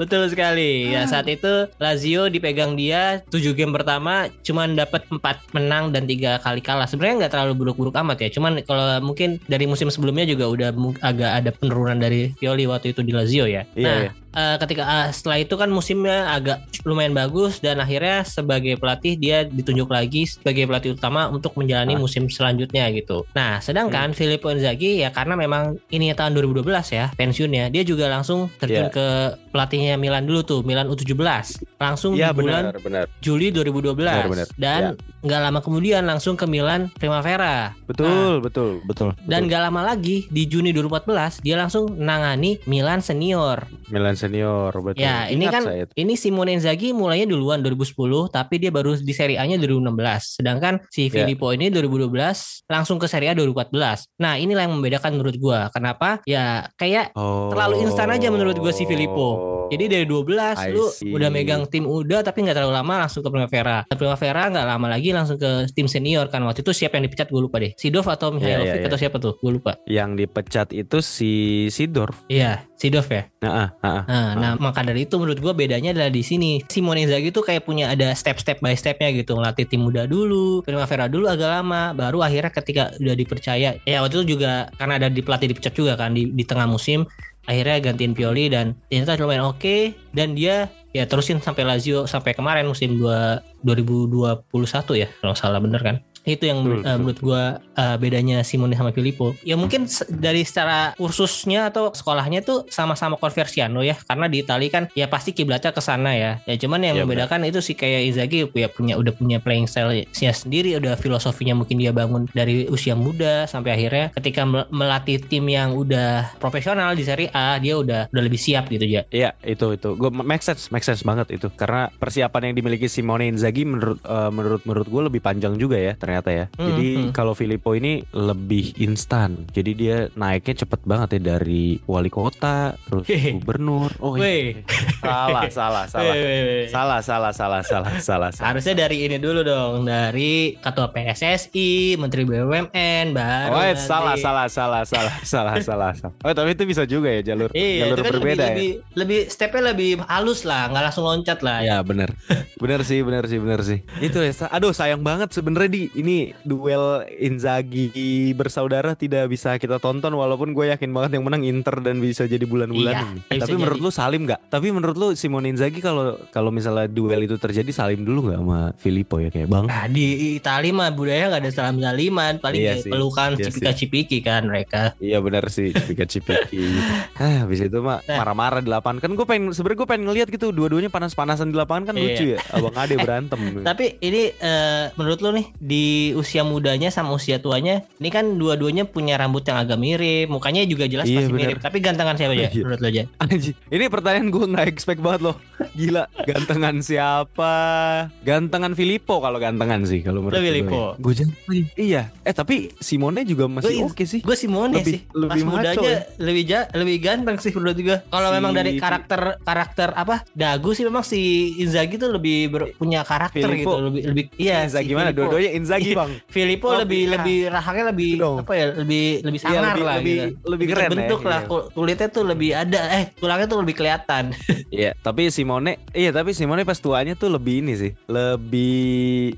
Betul sekali. Ya saat itu Lazio dipegang dia 7 game pertama cuman dapat 4 menang dan tiga kali kalah. Sebenarnya nggak terlalu buruk-buruk amat ya. Cuman kalau mungkin dari musim sebelumnya juga udah agak ada penurunan dari Pioli waktu itu di Lazio ya. Iya, nah, iya. eh, ketika ah, setelah itu kan musimnya agak lumayan bagus dan akhirnya sebagai pelatih dia ditunjuk lagi sebagai pelatih utama untuk menjalani Ah. musim selanjutnya gitu. Nah, sedangkan Hmm. Filippo Inzaghi ya karena memang ini tahun 2012 ya pensiunnya, dia juga langsung terjun Iya. ke pelatihnya Milan dulu tuh, Milan U17. Langsung Iya di bulan benar benar Juli 2012 Benar, benar. dan nggak lama kemudian langsung ke Milan Primavera. betul betul betul Dan nggak lama lagi di Juni 2014 dia langsung nangani Milan senior. Milan senior betul Ya, ini Ingat kan saya ini Simone Inzaghi mulainya duluan 2010, tapi dia baru di Serie A-nya 2016. Sedangkan si Ya. Filippo ini 2012 langsung ke Serie A 2014. Nah, inilah yang membedakan menurut gua. Kenapa? Ya kayak Oh. terlalu instan aja menurut gua si Filippo. Jadi dari 12 I lu see. udah megang tim udah tapi nggak terlalu lama langsung ke Primavera. Ke Primavera nggak lama lagi langsung ke tim senior kan. Waktu itu siapa yang dipecat gue lupa deh. Sidov atau Mihailovic iya, iya. atau siapa tuh? Gue lupa. yang dipecat itu si Sidorf Iya, Sidov ya. nah, ah, ah, ah. Nah, nah, maka dari itu menurut gue bedanya adalah di sini. Simone Inzaghi tuh kayak punya ada step-step by stepnya gitu. Ngelatih tim muda dulu, Primavera dulu agak lama, baru akhirnya ketika udah dipercaya. Ya waktu itu juga karena ada di pelatih dipecat juga kan di, di tengah musim. Akhirnya gantiin Pioli dan ternyata lumayan oke. Dan dia ya terusin sampai Lazio sampai kemarin musim 2, 2021 ya kalau salah bener kan. Itu yang Betul, betul. menurut gua eh, bedanya Simone sama Filippo. Ya mungkin dari secara kursusnya atau sekolahnya tuh sama-sama Conversiano ya. Karena di Italia kan ya pasti kiblatnya ke sana ya. Ya cuman yang Iya, membedakan itu sih kayak Inzaghi ya punya udah punya playing style-nya sendiri, udah filosofinya mungkin dia bangun dari usia muda sampai akhirnya ketika mel- melatih tim yang udah profesional di Serie A, dia udah udah lebih siap gitu ya. Iya itu itu gue make sense make sense banget itu karena persiapan yang dimiliki Simone Inzaghi menurut eh, menurut menurut gue lebih panjang juga ya ternyata ya. Hmm, jadi hmm. kalau Filippo ini lebih instan. Jadi dia naiknya cepet banget ya dari wali kota terus gubernur. Oh Weh. salah salah salah. salah salah salah salah salah salah. Harusnya dari ini dulu dong, dari ketua PSSI, Menteri BUMN, baru Oh, eh, nanti- salah, salah, salah, salah, salah, salah, salah. Oh, tapi itu bisa juga ya jalur, Iya, jalur itu kan berbeda lebih, ya. lebih, lebih stepnya lebih halus lah, nggak langsung loncat lah. Ya bener. <laughs> Bener sih bener sih bener sih. Itu ya Aduh sayang banget sebenarnya di Ini duel Inzaghi bersaudara Tidak bisa kita tonton Walaupun gue yakin banget yang menang Inter Dan bisa jadi bulan-bulan Iya, ini. bisa Tapi menurut jadi. lu Salim gak? Tapi menurut lu Simone Inzaghi Kalau kalau misalnya duel itu terjadi Salim dulu gak sama Filippo ya Kayak bang Nah, di Italia mah budaya nggak ada salam saliman, paling Iya sih, pelukan iya cipika cipiki kan mereka. Iya bener sih Cipika-cipiki gitu. <laughs> Ah, Habis itu mah Nah. marah-marah di lapangan Kan gue pengen sebenarnya gue pengen ngeliat gitu Dua-duanya panas-panasan di lapangan kan Iya. lucu ya Abang Ade berantem <laughs> Tapi ini eh, menurut lo nih di usia mudanya sama usia tuanya, ini kan dua-duanya punya rambut yang agak mirip, mukanya juga jelas Iya, pasti bener. mirip. Tapi gantengan siapa aja Iya. menurut lo aja? Ini pertanyaan gue nggak expect banget loh. Gila, gantengan siapa? Gantengan Filippo kalau gantengan sih kalau menurut Lo Filippo. Gue Iya. Eh tapi Simone juga masih oke sih. Gue Simone Lebih- sih. lebih Pas mudanya ya. lebih ja, lebih ganteng sih menurut gue. Kalau Si- memang dari karakter karakter apa dagu sih memang si Inzaghi tuh lebih ber- punya karakter Filippo. gitu, lebih lebih iya. Inzaghi si gimana? Dua-duanya Inzaghi Inzaghi bang. Filippo Oh, lebih iya. lebih rahangnya lebih dong. apa ya lebih lebih Iya, sangar lebih- lah lebih- gitu. lebih keren ya, bentuk lah iya. kul- kulitnya tuh lebih ada eh tulangnya tuh lebih kelihatan <laughs> Iya, tapi Simone, iya tapi Simone pas tuanya tuh lebih ini sih, lebih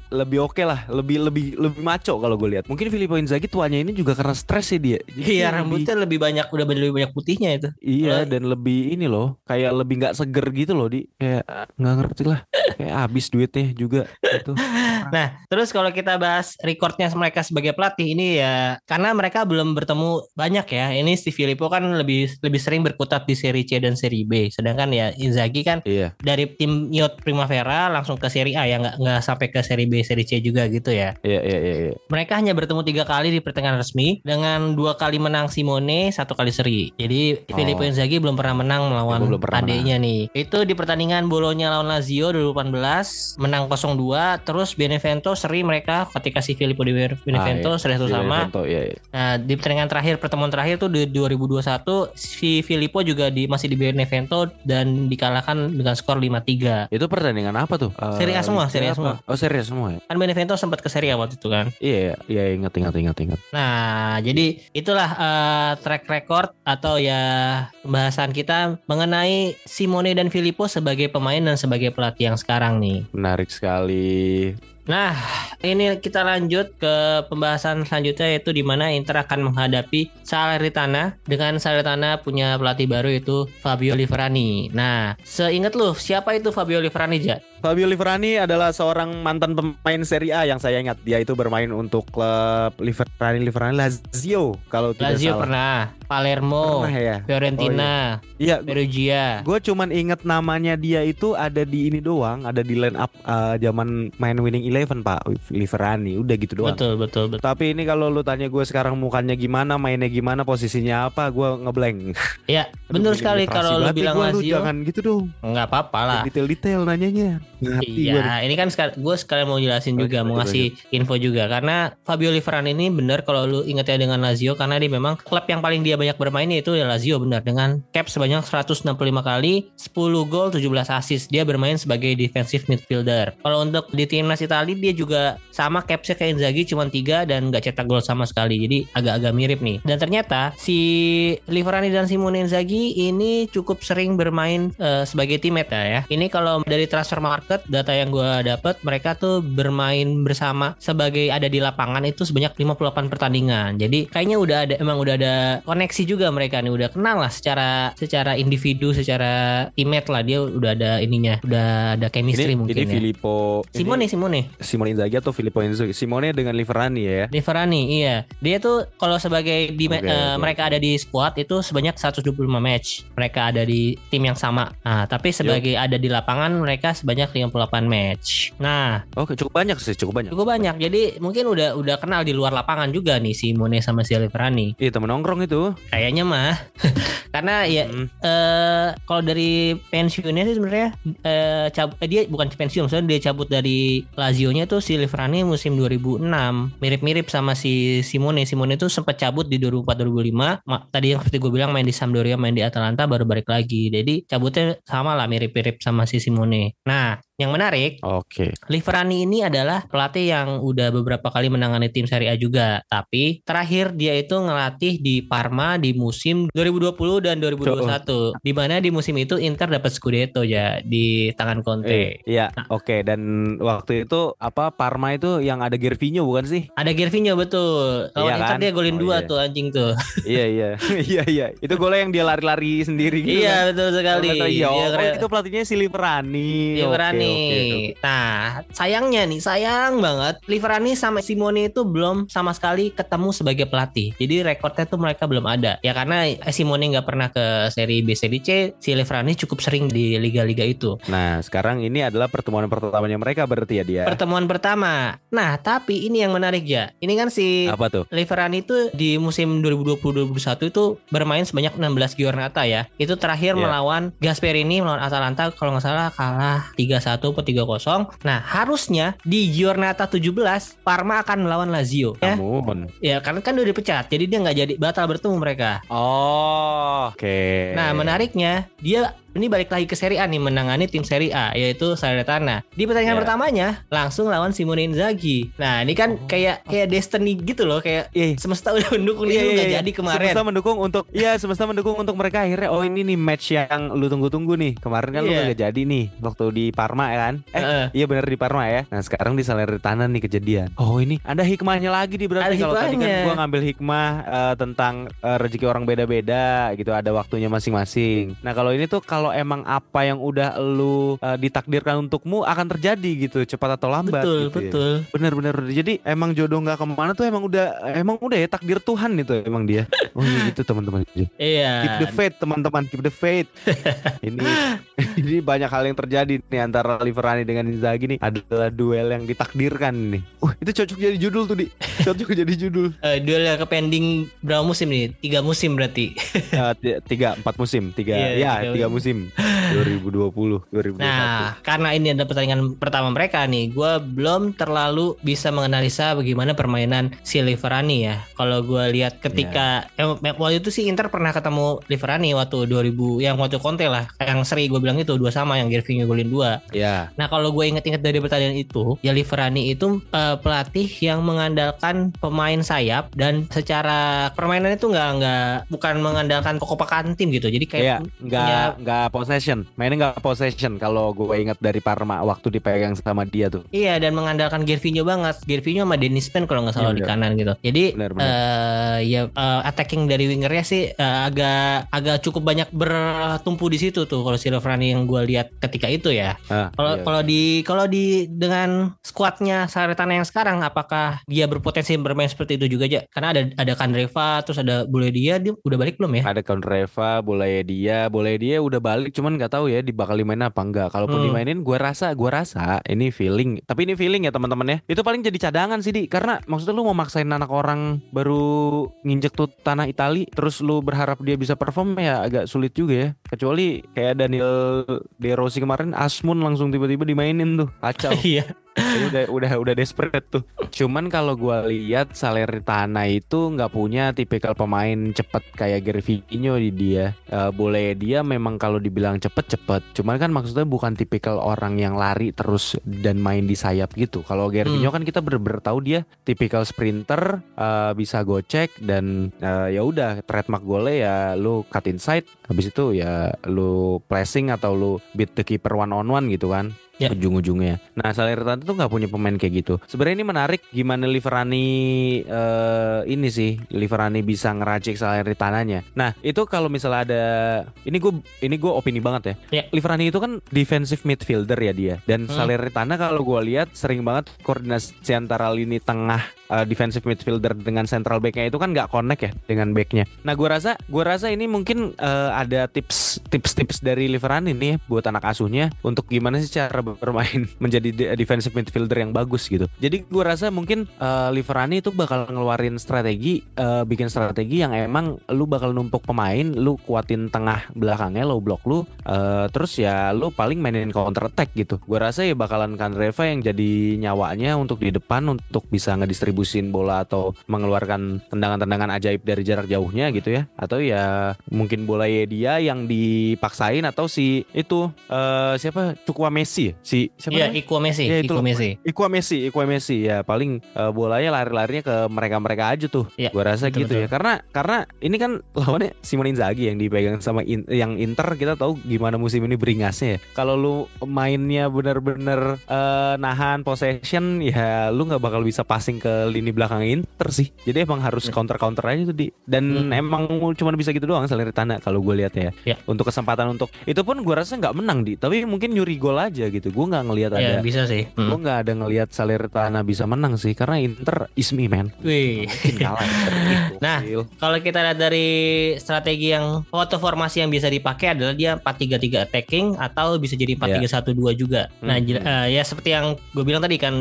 lebih oke lah, lebih lebih lebih maco kalau gue lihat. Mungkin Filippo Inzaghi tuanya ini juga karena stres sih dia. Jadi iya dia lebih- rambutnya lebih banyak udah lebih banyak putihnya itu Iya dan lebih ini loh kayak lebih nggak seger gitu loh di kayak nggak ngerti lah kayak habis duitnya juga gitu. <laughs> Nah, terus kalau kita bahas recordnya mereka sebagai pelatih ini ya karena mereka belum bertemu banyak ya. Ini si Filippo kan lebih lebih sering berkutat di Serie C dan Serie B. Sedangkan ya Inzaghi kan Iya. dari tim Yacht Primavera langsung ke Serie A ya nggak nggak sampai ke Serie B, Serie C juga gitu ya. Iya iya iya. iya. Mereka hanya bertemu tiga kali di pertengahan resmi dengan dua kali menang Simone, satu kali seri. Jadi Filippo Oh. Inzaghi belum pernah menang melawan adiknya nih. Itu di pertandingan Bolonya lawan Lazio 2018 menang 0-2, terus Benevento seri mereka ketika si Filippo di Benevento Ah, iya. seri sama. Benevento, iya, iya. Nah, di pertandingan terakhir pertemuan terakhir tuh di 2021 si Filippo juga di masih di Benevento dan dikalahkan dengan skor 5-3. Itu pertandingan apa tuh? Eh, Serie A semua, Serie A semua. Oh Serie A semua ya. Kan Benevento sempat ke Serie A waktu itu kan. Iya iya iya, ingat ingat ingat ingat. Nah, jadi itulah eh, track record atau ya pembahasan kita mengenai Simone dan Filippo sebagai pemain dan sebagai pelatih yang sekarang nih. Menarik sekali. Nah, ini kita lanjut ke pembahasan selanjutnya yaitu di mana Inter akan menghadapi Salernitana dengan Salernitana punya pelatih baru yaitu Fabio Liverani. Nah, seingat lu siapa itu Fabio Liverani, Ja? Fabio Liverani adalah seorang mantan pemain Serie A yang saya ingat. Dia itu bermain untuk klub Liverani Liverani Lazio kalau tidak Lazio salah. pernah, Palermo, Pernah ya. Fiorentina, Iya, Perugia. gue cuman inget namanya dia itu ada di ini doang, ada di line up uh, zaman main Winning Eleven Pak Liverani, udah gitu doang. Betul, betul, betul. Tapi ini kalau lu tanya gue sekarang mukanya gimana, mainnya gimana, posisinya apa, gue ngeblank. <laughs> Ya, bener ini sekali kalau lu bilang gua, lu Lazio. jangan gitu dong. nggak apa-apa lah. Detail-detail nanyanya. Iya, ini kan gue sekalian mau jelasin Oh, juga, mau ngasih info juga karena Fabio Liverani ini benar kalau lu ingat ya dengan Lazio karena dia memang klub yang paling dia banyak bermain itu ya Lazio benar dengan cap sebanyak 165 kali, 10 gol, 17 assist. Dia bermain sebagai defensive midfielder. Kalau untuk di timnas Italia dia juga sama capnya kayak Inzaghi cuma 3 dan nggak cetak gol sama sekali. Jadi agak-agak mirip nih. Dan ternyata si Liverani dan Simone Inzaghi ini cukup sering bermain eh, sebagai teammate ya, ya. Ini kalau dari transfer market data yang gue dapat mereka tuh bermain bersama sebagai ada di lapangan itu sebanyak 58 pertandingan. Jadi kayaknya udah ada emang udah ada koneksi juga mereka nih udah kenal lah secara secara individu, secara teammate lah dia udah ada ininya, udah ada chemistry Ini, mungkin ini ya. Filippo Simone ini Simone Simone Inzaghi atau Filippo Inzaghi? Simone dengan Liverani ya. Liverani iya dia tuh kalau sebagai di Oke, eh, oke, mereka ada di squad itu sebanyak 125 match mereka ada di tim yang sama nah tapi sebagai ada di lapangan mereka sebanyak 58 match nah Oke, cukup banyak sih, cukup banyak. cukup banyak jadi mungkin udah udah kenal di luar lapangan juga nih si Mone sama si Liverani Iya, temen nongkrong itu. kayaknya mah <laughs> karena ya Hmm. eh kalau dari pensiunnya sih sebenarnya eh, cab- eh, dia bukan pensiun, soalnya dia cabut dari Lazio-nya tuh si Liverani musim 2006 mirip-mirip sama si Simone. Simone itu sempat cabut di 2004-2005. Ma- Tadi yang seperti gue bilang main di Sampdoria, main di Atalanta baru balik lagi. Jadi cabutnya sama lah mirip-mirip sama si Simone. Nah, yang menarik Oke. Liverani ini adalah pelatih yang udah beberapa kali menangani tim Serie A juga. Tapi terakhir dia itu ngelatih di Parma di musim 2020 dan 2021. Di mana di musim itu Inter dapat Scudetto ya di tangan Conte. Eh, iya, oke. Dan waktu itu apa Parma itu yang ada Gervinho bukan sih? Ada Gervinho betul. Kalau Iya Inter kan? dia golin Oh, dua iya. tuh anjing tuh. <laughs> iya iya <laughs> iya iya. Itu golnya yang dia lari-lari sendiri gitu. kan? iya betul sekali. Iya, Dia oh, itu pelatihnya si Liverani. Liverani. Oke, oke, oke. Nah, sayangnya nih, sayang banget. Liverani sama Simone itu belum sama sekali ketemu sebagai pelatih. Jadi rekornya tuh mereka belum ada. Ya karena Simone nggak pernah ke seri B, seri C. Si Liverani cukup sering di liga-liga itu. Nah, sekarang ini adalah pertemuan pertamanya mereka berarti ya dia. Pertemuan pertama. Nah, tapi ini yang menarik ya. Ini kan si Apa tuh? Liverani itu di musim 2020-2021 itu bermain sebanyak 16 Giornata ya. Itu terakhir Iya. melawan Gasperini melawan Atalanta kalau nggak salah kalah 3-1 atau 3-0. Nah, harusnya di Giornata 17 Parma akan melawan Lazio ya. Namun. Ya, karena kan udah dipecat. Jadi dia nggak jadi batal bertemu mereka. Oh, oke. Nah, menariknya dia ini balik lagi ke Serie A nih menangani tim Serie A yaitu Salernitana. Di pertandingan Ya. pertamanya langsung lawan Simone Inzaghi. Nah, ini kan kayak kayak destiny gitu loh, kayak Iya. semesta udah mendukung dia nggak jadi kemarin. Semesta mendukung untuk iya semesta mendukung untuk mereka akhirnya oh ini nih match yang lu tunggu-tunggu nih. Kemarin kan lu Iya. gak jadi nih waktu di Parma ya kan? Eh Heeh. iya bener di Parma ya. Nah sekarang di Salernitana nih kejadian. Oh ini ada hikmahnya lagi nih berarti kalau tadi kan gua ngambil hikmah eh, tentang eh, rezeki orang beda-beda gitu ada waktunya masing-masing. Nah kalau ini tuh kalau emang apa yang udah lu eh, ditakdirkan untukmu akan terjadi gitu cepat atau lambat. betul, gitu ya. betul. Bener-bener Jadi emang jodoh nggak ke mana tuh emang udah emang udah ya takdir Tuhan itu emang dia. Oh iya gitu teman-teman. <laughs> Iya. Keep the faith teman-teman, keep the faith. <laughs> ini <laughs> ini banyak hal yang terjadi nih antara Liverani dengan Inzaghi nih adalah duel yang ditakdirkan nih. Wah itu cocok jadi judul tuh di. Cocok jadi judul. Eh, duel yang ke pending berapa musim nih? Tiga musim berarti. Ti- tiga empat musim tiga Iya, ya tiga tiga musim sim 2020 2021. Nah, karena ini ada pertandingan pertama mereka nih, gue belum terlalu bisa menganalisa bagaimana permainan si Liverani ya. Kalau gue lihat ketika eh, waktu itu sih Inter pernah ketemu Liverani waktu 2000 yang waktu Conte lah, yang seri gue bilang itu dua sama yang Gervinho golin dua. ya Nah kalau gue inget-inget dari pertandingan itu, ya Liverani itu eh, pelatih yang mengandalkan pemain sayap dan secara permainan itu nggak nggak bukan mengandalkan kekompakan tim gitu. Jadi kayak Iya, nggak nggak possession. Mainnya nggak possession kalau gue ingat dari Parma waktu dipegang sama dia tuh. Iya dan mengandalkan Gervinho banget. Gervinho sama Dennis Pen kalau nggak salah Iya, di kanan gitu. Jadi Benar, benar. eh, ya eh, attacking dari wingernya sih eh, agak agak cukup banyak bertumpu di situ tuh kalau si Liverani yang gue lihat ketika itu ya. Ah, Kalau iya. kalau di kalau di dengan skuadnya Salernitana yang sekarang apakah dia berpotensi bermain seperti itu juga aja? Karena ada ada Kandreva terus ada Bule dia dia udah balik belum ya? ada Reva, boleh dia, boleh dia udah balik, cuman nggak tahu ya dibakal dimainin apa enggak. Kalaupun Hmm. dimainin, gue rasa, gue rasa ini feeling. Tapi ini feeling ya teman-teman ya. Itu paling jadi cadangan sih di, karena maksudnya lu mau maksain anak orang baru nginjek tuh tanah Itali, terus lu berharap dia bisa perform ya agak sulit juga ya. Kecuali kayak Daniel De Rossi kemarin, Asmun langsung tiba-tiba dimainin tuh, kacau. <laughs> Iya. Udah udah udah desperate tuh. Cuman kalau gua lihat Salernitana itu nggak punya tipikal pemain cepet kayak Gervinho di dia. Eh, boleh dia memang kalau dibilang cepet cepet. Cuman kan maksudnya bukan tipikal orang yang lari terus dan main di sayap gitu. Kalau Gervinho kan kita bener-bener tahu dia tipikal sprinter, eh, bisa gocek dan eh, ya udah trademark golnya ya lu cut inside. Habis itu ya lu pressing atau lu beat the keeper one on one gitu kan Ya. ujung-ujungnya. Nah, Salernitana tuh nggak punya pemain kayak gitu. Sebenarnya ini menarik gimana Liverani eh, ini sih, Liverani bisa ngeracik Salernitananya. Nah, itu kalau misalnya ada ini gue ini gue opini banget ya. Ya. Liverani itu kan defensive midfielder ya dia. Dan Hmm. Salernitana kalau gue lihat sering banget koordinasi antara lini tengah eh, defensive midfielder dengan central backnya itu kan nggak connect ya dengan backnya. Nah, gue rasa gue rasa ini mungkin eh, ada tips tips-tips dari Liverani nih buat anak asuhnya untuk gimana sih cara bermain <laughs> menjadi de- defensive midfielder yang bagus gitu. Jadi gue rasa mungkin eh, Liverani itu bakal ngeluarin strategi eh, bikin strategi yang emang lu bakal numpuk pemain, lu kuatin tengah belakangnya, low block lu eh, terus ya lu paling mainin counter attack gitu. Gue rasa ya bakalan Kandreva yang jadi nyawanya untuk di depan untuk bisa ngedistribusin bola atau mengeluarkan tendangan-tendangan ajaib dari jarak jauhnya gitu ya. Atau ya mungkin bola ya dia yang dipaksain atau si itu eh, siapa Cukwa Messi ya? Si siapa Iya, namanya? Iqo Messi, itu Iqo loh. Messi. Iqwa Messi, Iqwa Messi ya paling eh, bolanya lari-larinya ke mereka-mereka aja tuh. Iya, Gua rasa betul, gitu ya. Karena karena ini kan lawannya Simone Inzaghi yang dipegang sama In- yang Inter kita tahu gimana musim ini beringasnya ya. Kalau lu mainnya bener-bener eh, nahan possession ya lu nggak bakal bisa passing ke lini belakang Inter sih. Jadi emang harus counter-counter aja tuh di. Dan Hmm. emang cuma bisa gitu doang Salernitana kalau gue lihat ya. Ya. Untuk kesempatan untuk itu pun gua rasa nggak menang di, tapi mungkin nyuri gol aja gitu. Gue nggak ngelihat ada Ya, bisa sih. Hmm. Gue nggak ada ngelihat Salernitana bisa menang sih karena Inter is me man. Wih. Mungkin kalah Inter <laughs> gitu. Nah. Kalau kita lihat dari strategi yang foto formasi yang bisa dipakai adalah dia 4-3-3 attacking atau bisa jadi 4-3-1-2 juga. Nah, Hmm. jel- eh, ya seperti yang gue bilang tadi kan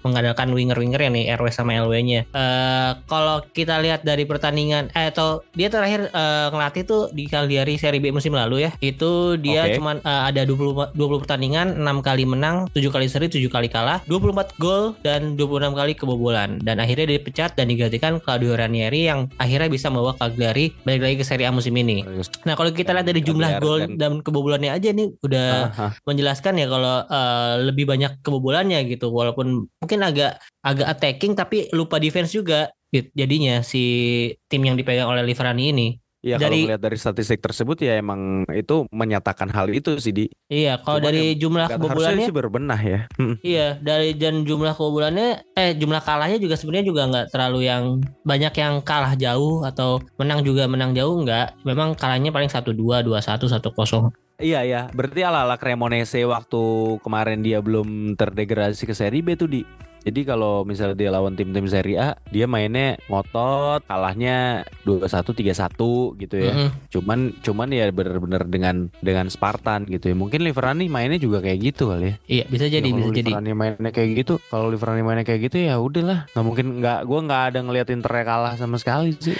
mengandalkan winger-winger ya nih RW sama LW-nya. Eh kalau kita lihat dari pertandingan eh atau dia terakhir eh, ngelatih tuh di Cagliari Serie B musim lalu ya. Itu dia Oke. cuman eh, ada 20 20 pertandingan, 6 kali menang, 7 kali seri, 7 kali kalah, 24 gol dan 26 kali kebobolan. Dan akhirnya dia dipecat dan digantikan Claudio Ranieri yang akhirnya bisa membawa Cagliari balik lagi ke Serie A musim ini. Nah, kalau kita lihat dari jumlah gol dan- kebobolannya aja nih udah menjelaskan ya kalau eh, lebih banyak kebobolannya gitu walaupun mungkin agak agak attacking tapi lupa defense juga gitu. jadinya si tim yang dipegang oleh Liverani ini Ya Dari- kalau melihat dari statistik tersebut ya emang itu menyatakan hal itu sih di iya kalau Cuman dari ya jumlah kebobolannya sih berbenah ya. Mm. iya dari dan jumlah kebobolannya eh jumlah kalahnya juga sebenarnya juga nggak terlalu yang banyak yang kalah jauh atau menang juga menang jauh nggak memang kalahnya paling satu dua dua satu satu kosong Iya ya, berarti ala-ala Cremonese waktu kemarin dia belum terdegradasi ke Serie B tuh di. Jadi kalau misalnya dia lawan tim-tim Serie A, dia mainnya ngotot, kalahnya 2-1 3-1 gitu ya. Mm-mm. Cuman cuman ya bener-bener dengan dengan Spartan gitu ya. Mungkin Liverani mainnya juga kayak gitu kali ya. iya bisa jadi Ya, bisa kalau jadi Liverani mainnya kayak gitu, kalau Liverani mainnya kayak gitu ya udahlah. Nggak mungkin nggak gua nggak ada ngeliat Inter kalah sama sekali sih.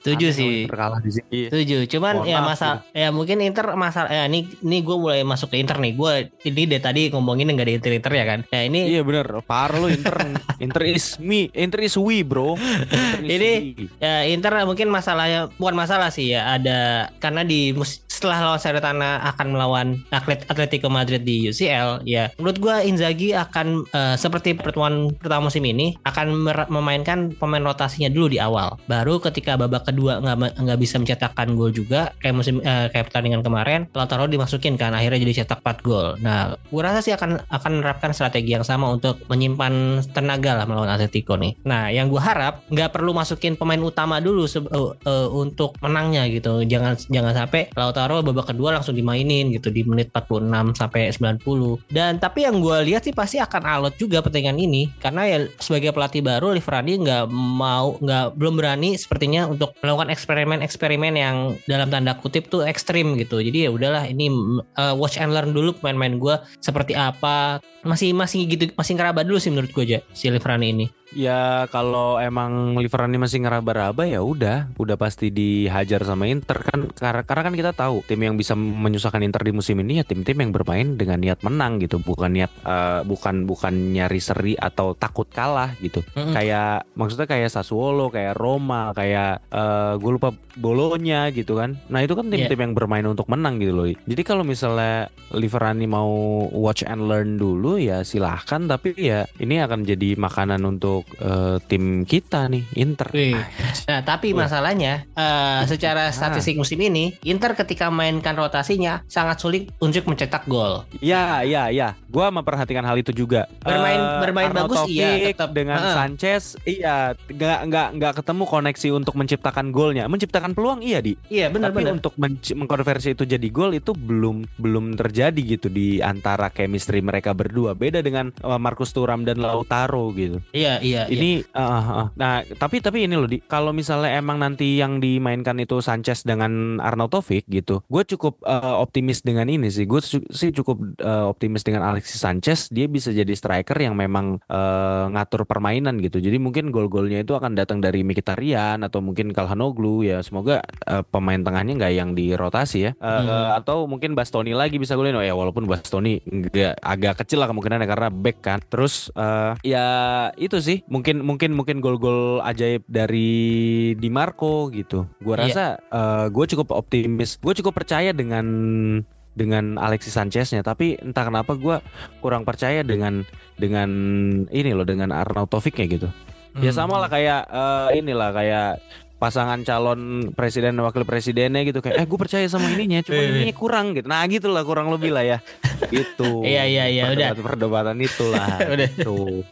setuju Aneh sih Inter kalah di sini. Setuju, cuman Mohon ya masalah ya mungkin Inter masalah ya ini ini gue mulai masuk ke Inter nih. Gue ini dari tadi ngomongin nggak ada Inter Inter ya kan. Nah ini Iya bener, parah lu Inter Inter is me, Inter is we bro. Inter is Ini- we. ya Inter mungkin masalahnya bukan masalah sih ya ada karena di setelah lawan Salernitana akan melawan Atlet Atletico Madrid di UCL ya menurut gue Inzaghi akan eh, seperti pertemuan pertama musim ini akan memainkan pemain rotasinya dulu di awal. Baru ketika babak kedua nggak nggak bisa mencetakkan gol juga kayak musim eh, kayak pertandingan kemarin Lautaro dimasukin kan akhirnya jadi cetak 4 gol. Nah gue rasa sih akan akan menerapkan strategi yang sama untuk menyimpan tenaga lah melawan Atletico nih. Nah yang gue harap nggak perlu masukin pemain utama dulu eh, eh, untuk menangnya gitu. Jangan jangan sampai Lautaro babak kedua langsung dimainin gitu di menit 46 sampai 90 dan tapi yang gue lihat sih pasti akan alot juga pertandingan ini karena ya sebagai pelatih baru Liverani nggak mau nggak belum berani sepertinya untuk melakukan eksperimen-eksperimen yang dalam tanda kutip tuh ekstrim gitu. Jadi ya udahlah ini uh, watch and learn dulu pemain-pemain gue seperti apa. Masih masih gitu masih ngeraba dulu sih menurut gue aja si Liverani ini Ya kalau emang Liverani masih ngeraba-raba ya udah, udah pasti dihajar sama Inter kan karena, karena kan kita tahu tim yang bisa menyusahkan Inter di musim ini ya tim-tim yang bermain dengan niat menang gitu, bukan niat eh, bukan bukan nyari seri atau takut kalah gitu. Mm-mm. Kayak maksudnya kayak Sassuolo, kayak Roma, kayak eh gue lupa Bolonya gitu kan. Nah, itu kan tim-tim yang bermain untuk menang gitu loh. Jadi kalau misalnya Liverani mau watch and learn dulu ya silahkan tapi ya ini akan jadi makanan untuk eh, tim kita nih Inter. Nah, tapi masalahnya eh, secara statistik musim ini, Inter ketika mainkan rotasinya sangat sulit untuk mencetak gol. Ya, ya, ya. Gua memperhatikan hal itu juga. Bermain- Eh, bermain bagus, iya, tetap. dengan Heeh. Sanchez, iya, nggak nggak nggak ketemu koneksi untuk menciptakan golnya. Menciptakan peluang iya di. Iya, benar Tapi benar. untuk menci- mengkonversi itu jadi gol itu belum belum terjadi gitu di antara chemistry mereka berdua. Beda dengan Marcus Thuram dan Lautaro gitu. Iya, iya, iya. Ini uh, uh, uh. nah tapi tapi ini loh di kalau misalnya emang nanti yang dimainkan itu Sanchez dengan Arnautovic gitu, gue cukup uh, optimis dengan ini sih. Gue sih cukup uh, optimis dengan Alexis Sanchez. Dia bisa jadi striker yang memang uh, ngatur permainan gitu. Jadi mungkin gol-golnya itu akan datang dari Mkhitaryan atau mungkin Kalhanoglu ya. Semoga uh, pemain tengahnya nggak yang dirotasi ya. Uh, Hmm. Atau mungkin Bastoni lagi bisa golin. Oh ya walaupun Bastoni nggak agak kecil lah kemungkinannya karena back kan. Terus uh, ya itu sih mungkin mungkin mungkin gol-gol ajaib dari Di Marco gitu. Gua Iya. rasa gue cukup optimis. Gue cukup percaya dengan dengan Alexis Sancheznya tapi entah kenapa gua kurang percaya dengan dengan ini loh dengan Arnautovicnya gitu. Ya Hmm. sama lah kayak eh, inilah kayak pasangan calon presiden dan wakil presidennya gitu kayak eh gue percaya sama ininya cuma Wih, wih. ininya kurang gitu. Nah gitulah kurang lebih lah ya. <laughs> gitu. Iya, iya, iya, udah. Perdebatan itulah. <laughs> Udah. Gitu.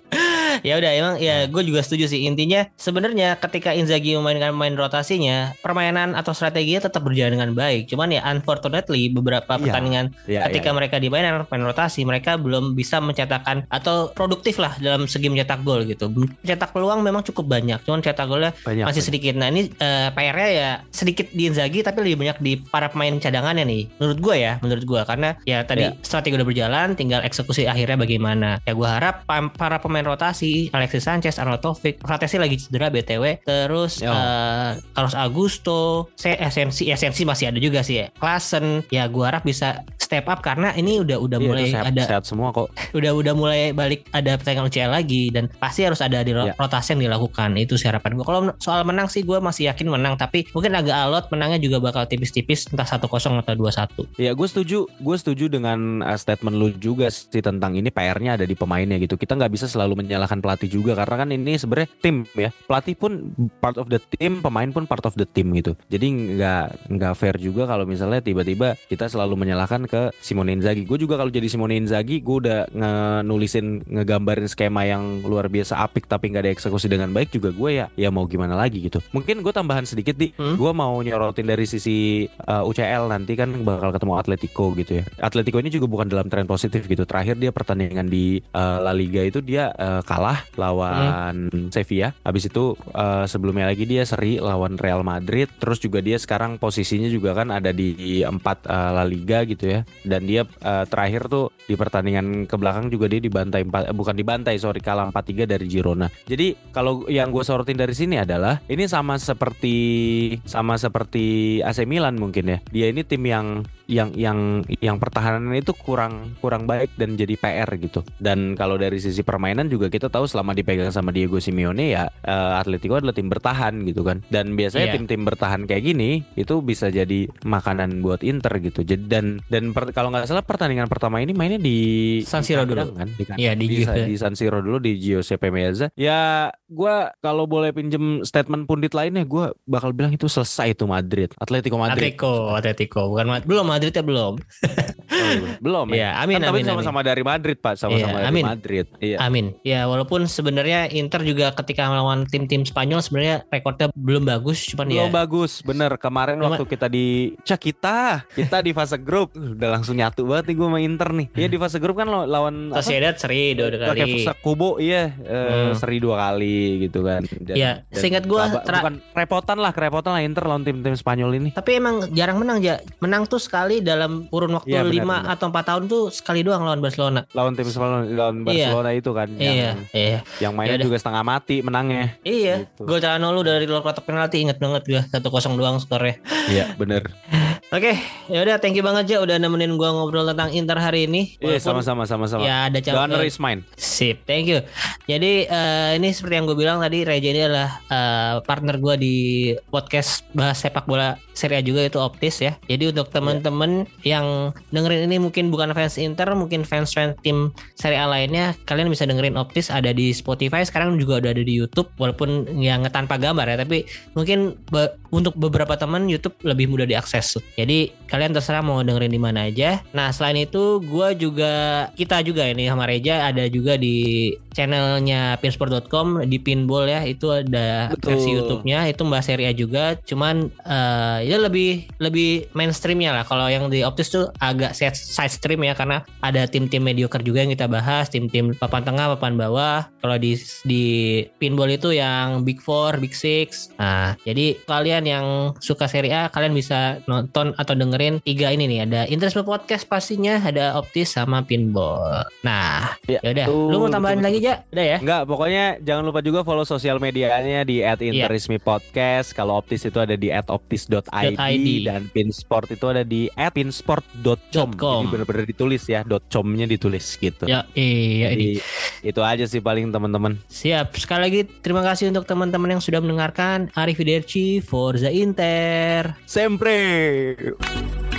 Ya udah emang ya gue juga setuju sih. Intinya sebenarnya ketika Inzaghi memainkan main rotasinya permainan atau strateginya tetap berjalan dengan baik. Cuman ya unfortunately beberapa Iya. pertandingan Ya, ketika ya, mereka dimainkan main rotasi mereka belum bisa mencetakkan atau produktif lah dalam segi mencetak gol gitu. Mencetak peluang memang cukup banyak cuman cetak golnya banyak. masih sedikit. Nah ini eh, PR-nya ya sedikit di Inzaghi tapi lebih banyak di para pemain cadangannya nih menurut gue ya menurut gue karena ya tadi Ya. strategi udah berjalan tinggal eksekusi akhirnya bagaimana. Ya gue harap para pemain rotasi Lewandowski, Alexis Sanchez, Arnold Taufik, Fratesi lagi cedera BTW, terus Yo. eh, Carlos Augusto, se Esensi, Esensi masih ada juga sih ya. Klasen, ya gua harap bisa step up karena ini udah udah Iya, mulai sehat, ada sehat semua kok. <laughs> udah udah mulai balik ada pertandingan UCL lagi dan pasti harus ada di Ya. rotasi yang dilakukan itu sih harapan gue kalau soal menang sih gue masih yakin menang tapi mungkin agak alot menangnya juga bakal tipis-tipis entah 1-0 atau 2-1 Ya gue setuju, gue setuju dengan uh, statement lu juga sih tentang ini PR-nya ada di pemainnya gitu. Kita nggak bisa selalu menyalahkan pelatih juga karena kan ini sebenarnya tim ya. Pelatih pun part of the team, pemain pun part of the team gitu. Jadi nggak nggak fair juga kalau misalnya tiba-tiba kita selalu menyalahkan ke Simone Inzaghi. Gue juga kalau jadi Simone Inzaghi, gue udah ngenulisin ngegambarin skema yang luar biasa apik tapi nggak dieksekusi dengan baik juga gue ya ya mau gimana lagi gitu. Mungkin gue tambahan sedikit di, Hmm? gue mau nyorotin dari sisi uh, UCL nanti kan bakal ketemu Atletico gitu ya. Atletico ini juga bukan dalam tren positif gitu. Terakhir dia pertandingan di uh, La Liga itu dia uh, kalah lawan Sevilla. Habis itu uh, sebelumnya lagi dia seri lawan Real Madrid. Terus juga dia sekarang posisinya juga kan ada di empat uh, La Liga gitu ya. Dan dia uh, terakhir tuh di pertandingan ke belakang juga dia dibantai empat eh, bukan dibantai sorry kalah 4-3 dari Girona. Jadi kalau yang gue sorotin dari sini adalah ini sama seperti sama seperti AC Milan mungkin ya. Dia ini tim yang yang yang yang pertahanan itu kurang kurang baik dan jadi PR gitu. Dan kalau dari sisi permainan juga kita tahu selama dipegang sama Diego Simeone ya eh, Atletico adalah tim bertahan gitu kan. Dan biasanya Iya. tim-tim bertahan kayak gini itu bisa jadi makanan buat Inter gitu. Jadi dan dan per- kalau nggak salah pertandingan pertama ini mainnya di San Siro dulu. kan? Di, Iya, di di, di San Siro dulu di Giuseppe Meazza. Ya gua kalau boleh pinjem statement pundit lainnya gua bakal bilang itu selesai itu Madrid. Atletico Madrid. Atletico Atletico bukan belum Madrid ya belum <laughs> belum ya. Iya, amin, Kan tapi amin, amin. sama-sama dari Madrid, Pak. Sama-sama Iya, dari amin. Madrid. Iya. Amin. Ya walaupun sebenarnya Inter juga ketika melawan tim-tim Spanyol sebenarnya rekornya belum bagus, cuman Belum ya bagus, bener. Kemarin Cuma- waktu kita di Cak kita, kita di fase grup udah langsung nyatu banget nih gue sama Inter nih. Iya di fase grup kan law- lawan? Sociedad seri dua Pakai kali. Fusa Kubo iya eh, Hmm. seri dua kali gitu kan. Dan- Iya, dan seingat gua kaba- tra- bukan repotan lah, kerepotan lah Inter lawan tim-tim Spanyol ini. Tapi emang jarang menang ya. Menang tuh sekali dalam kurun waktu Iya, benar, 5 benar. atau 4 tahun tuh sekali doang lawan Barcelona. Lawan tim Spanyol lawan Iya. Barcelona itu kan Iya, yang iya. yang mainnya Yaudah. juga setengah mati menangnya. Iya, Gitu. gol Calhanoglu dari luar kotak penalti inget banget gue 1-0 doang skornya. Iya, bener. <laughs> Oke, ya udah thank you banget aja udah nemenin gua ngobrol tentang Inter hari ini. Iya, Walaupun sama-sama sama-sama. Ya ada The honor cabang. is mine. Sip, thank you. Jadi eh, ini seperti yang gue bilang tadi, Reja ini adalah eh, partner gue di podcast bahas sepak bola Serie A juga itu Optis ya. Jadi untuk teman-teman yang dengerin ini mungkin bukan fans Inter, mungkin fans-fans tim Serie A lainnya, kalian bisa dengerin Optis ada di Spotify. Sekarang juga udah ada di YouTube, walaupun yang tanpa gambar ya, tapi mungkin be- untuk beberapa teman YouTube lebih mudah diakses. Jadi kalian terserah mau dengerin di mana aja. Nah selain itu, gue juga kita juga ini sama Reja ada juga di channelnya pinsport.com di pinball ya. Itu ada Betul. versi YouTube-nya itu mbak Serie A juga. Cuman eh, ya lebih lebih mainstreamnya lah. Kalau yang di Optis tuh agak side stream ya karena ada tim-tim mediocre juga yang kita bahas. Tim-tim papan tengah papan bawah. Kalau di di pinball itu yang big four big six. Nah jadi kalian yang suka Serie A kalian bisa nonton atau dengerin tiga ini nih ada Interisme Podcast pastinya ada Optis sama pinball nah Ya, ya udah lu mau tambahin betul, lagi aja udah ya Enggak, pokoknya jangan lupa juga follow sosial medianya di @interismi podcast. Kalau Optis itu ada di @optis.id .id. dan Pinsport itu ada di @pinsport.com. .com. Jadi benar-benar ditulis ya, .com-nya ditulis gitu. ya iya ini Jadi itu aja sih paling teman-teman. Siap. Sekali lagi terima kasih untuk teman-teman yang sudah mendengarkan. Arif Widerci, Forza Inter. Sempre. you.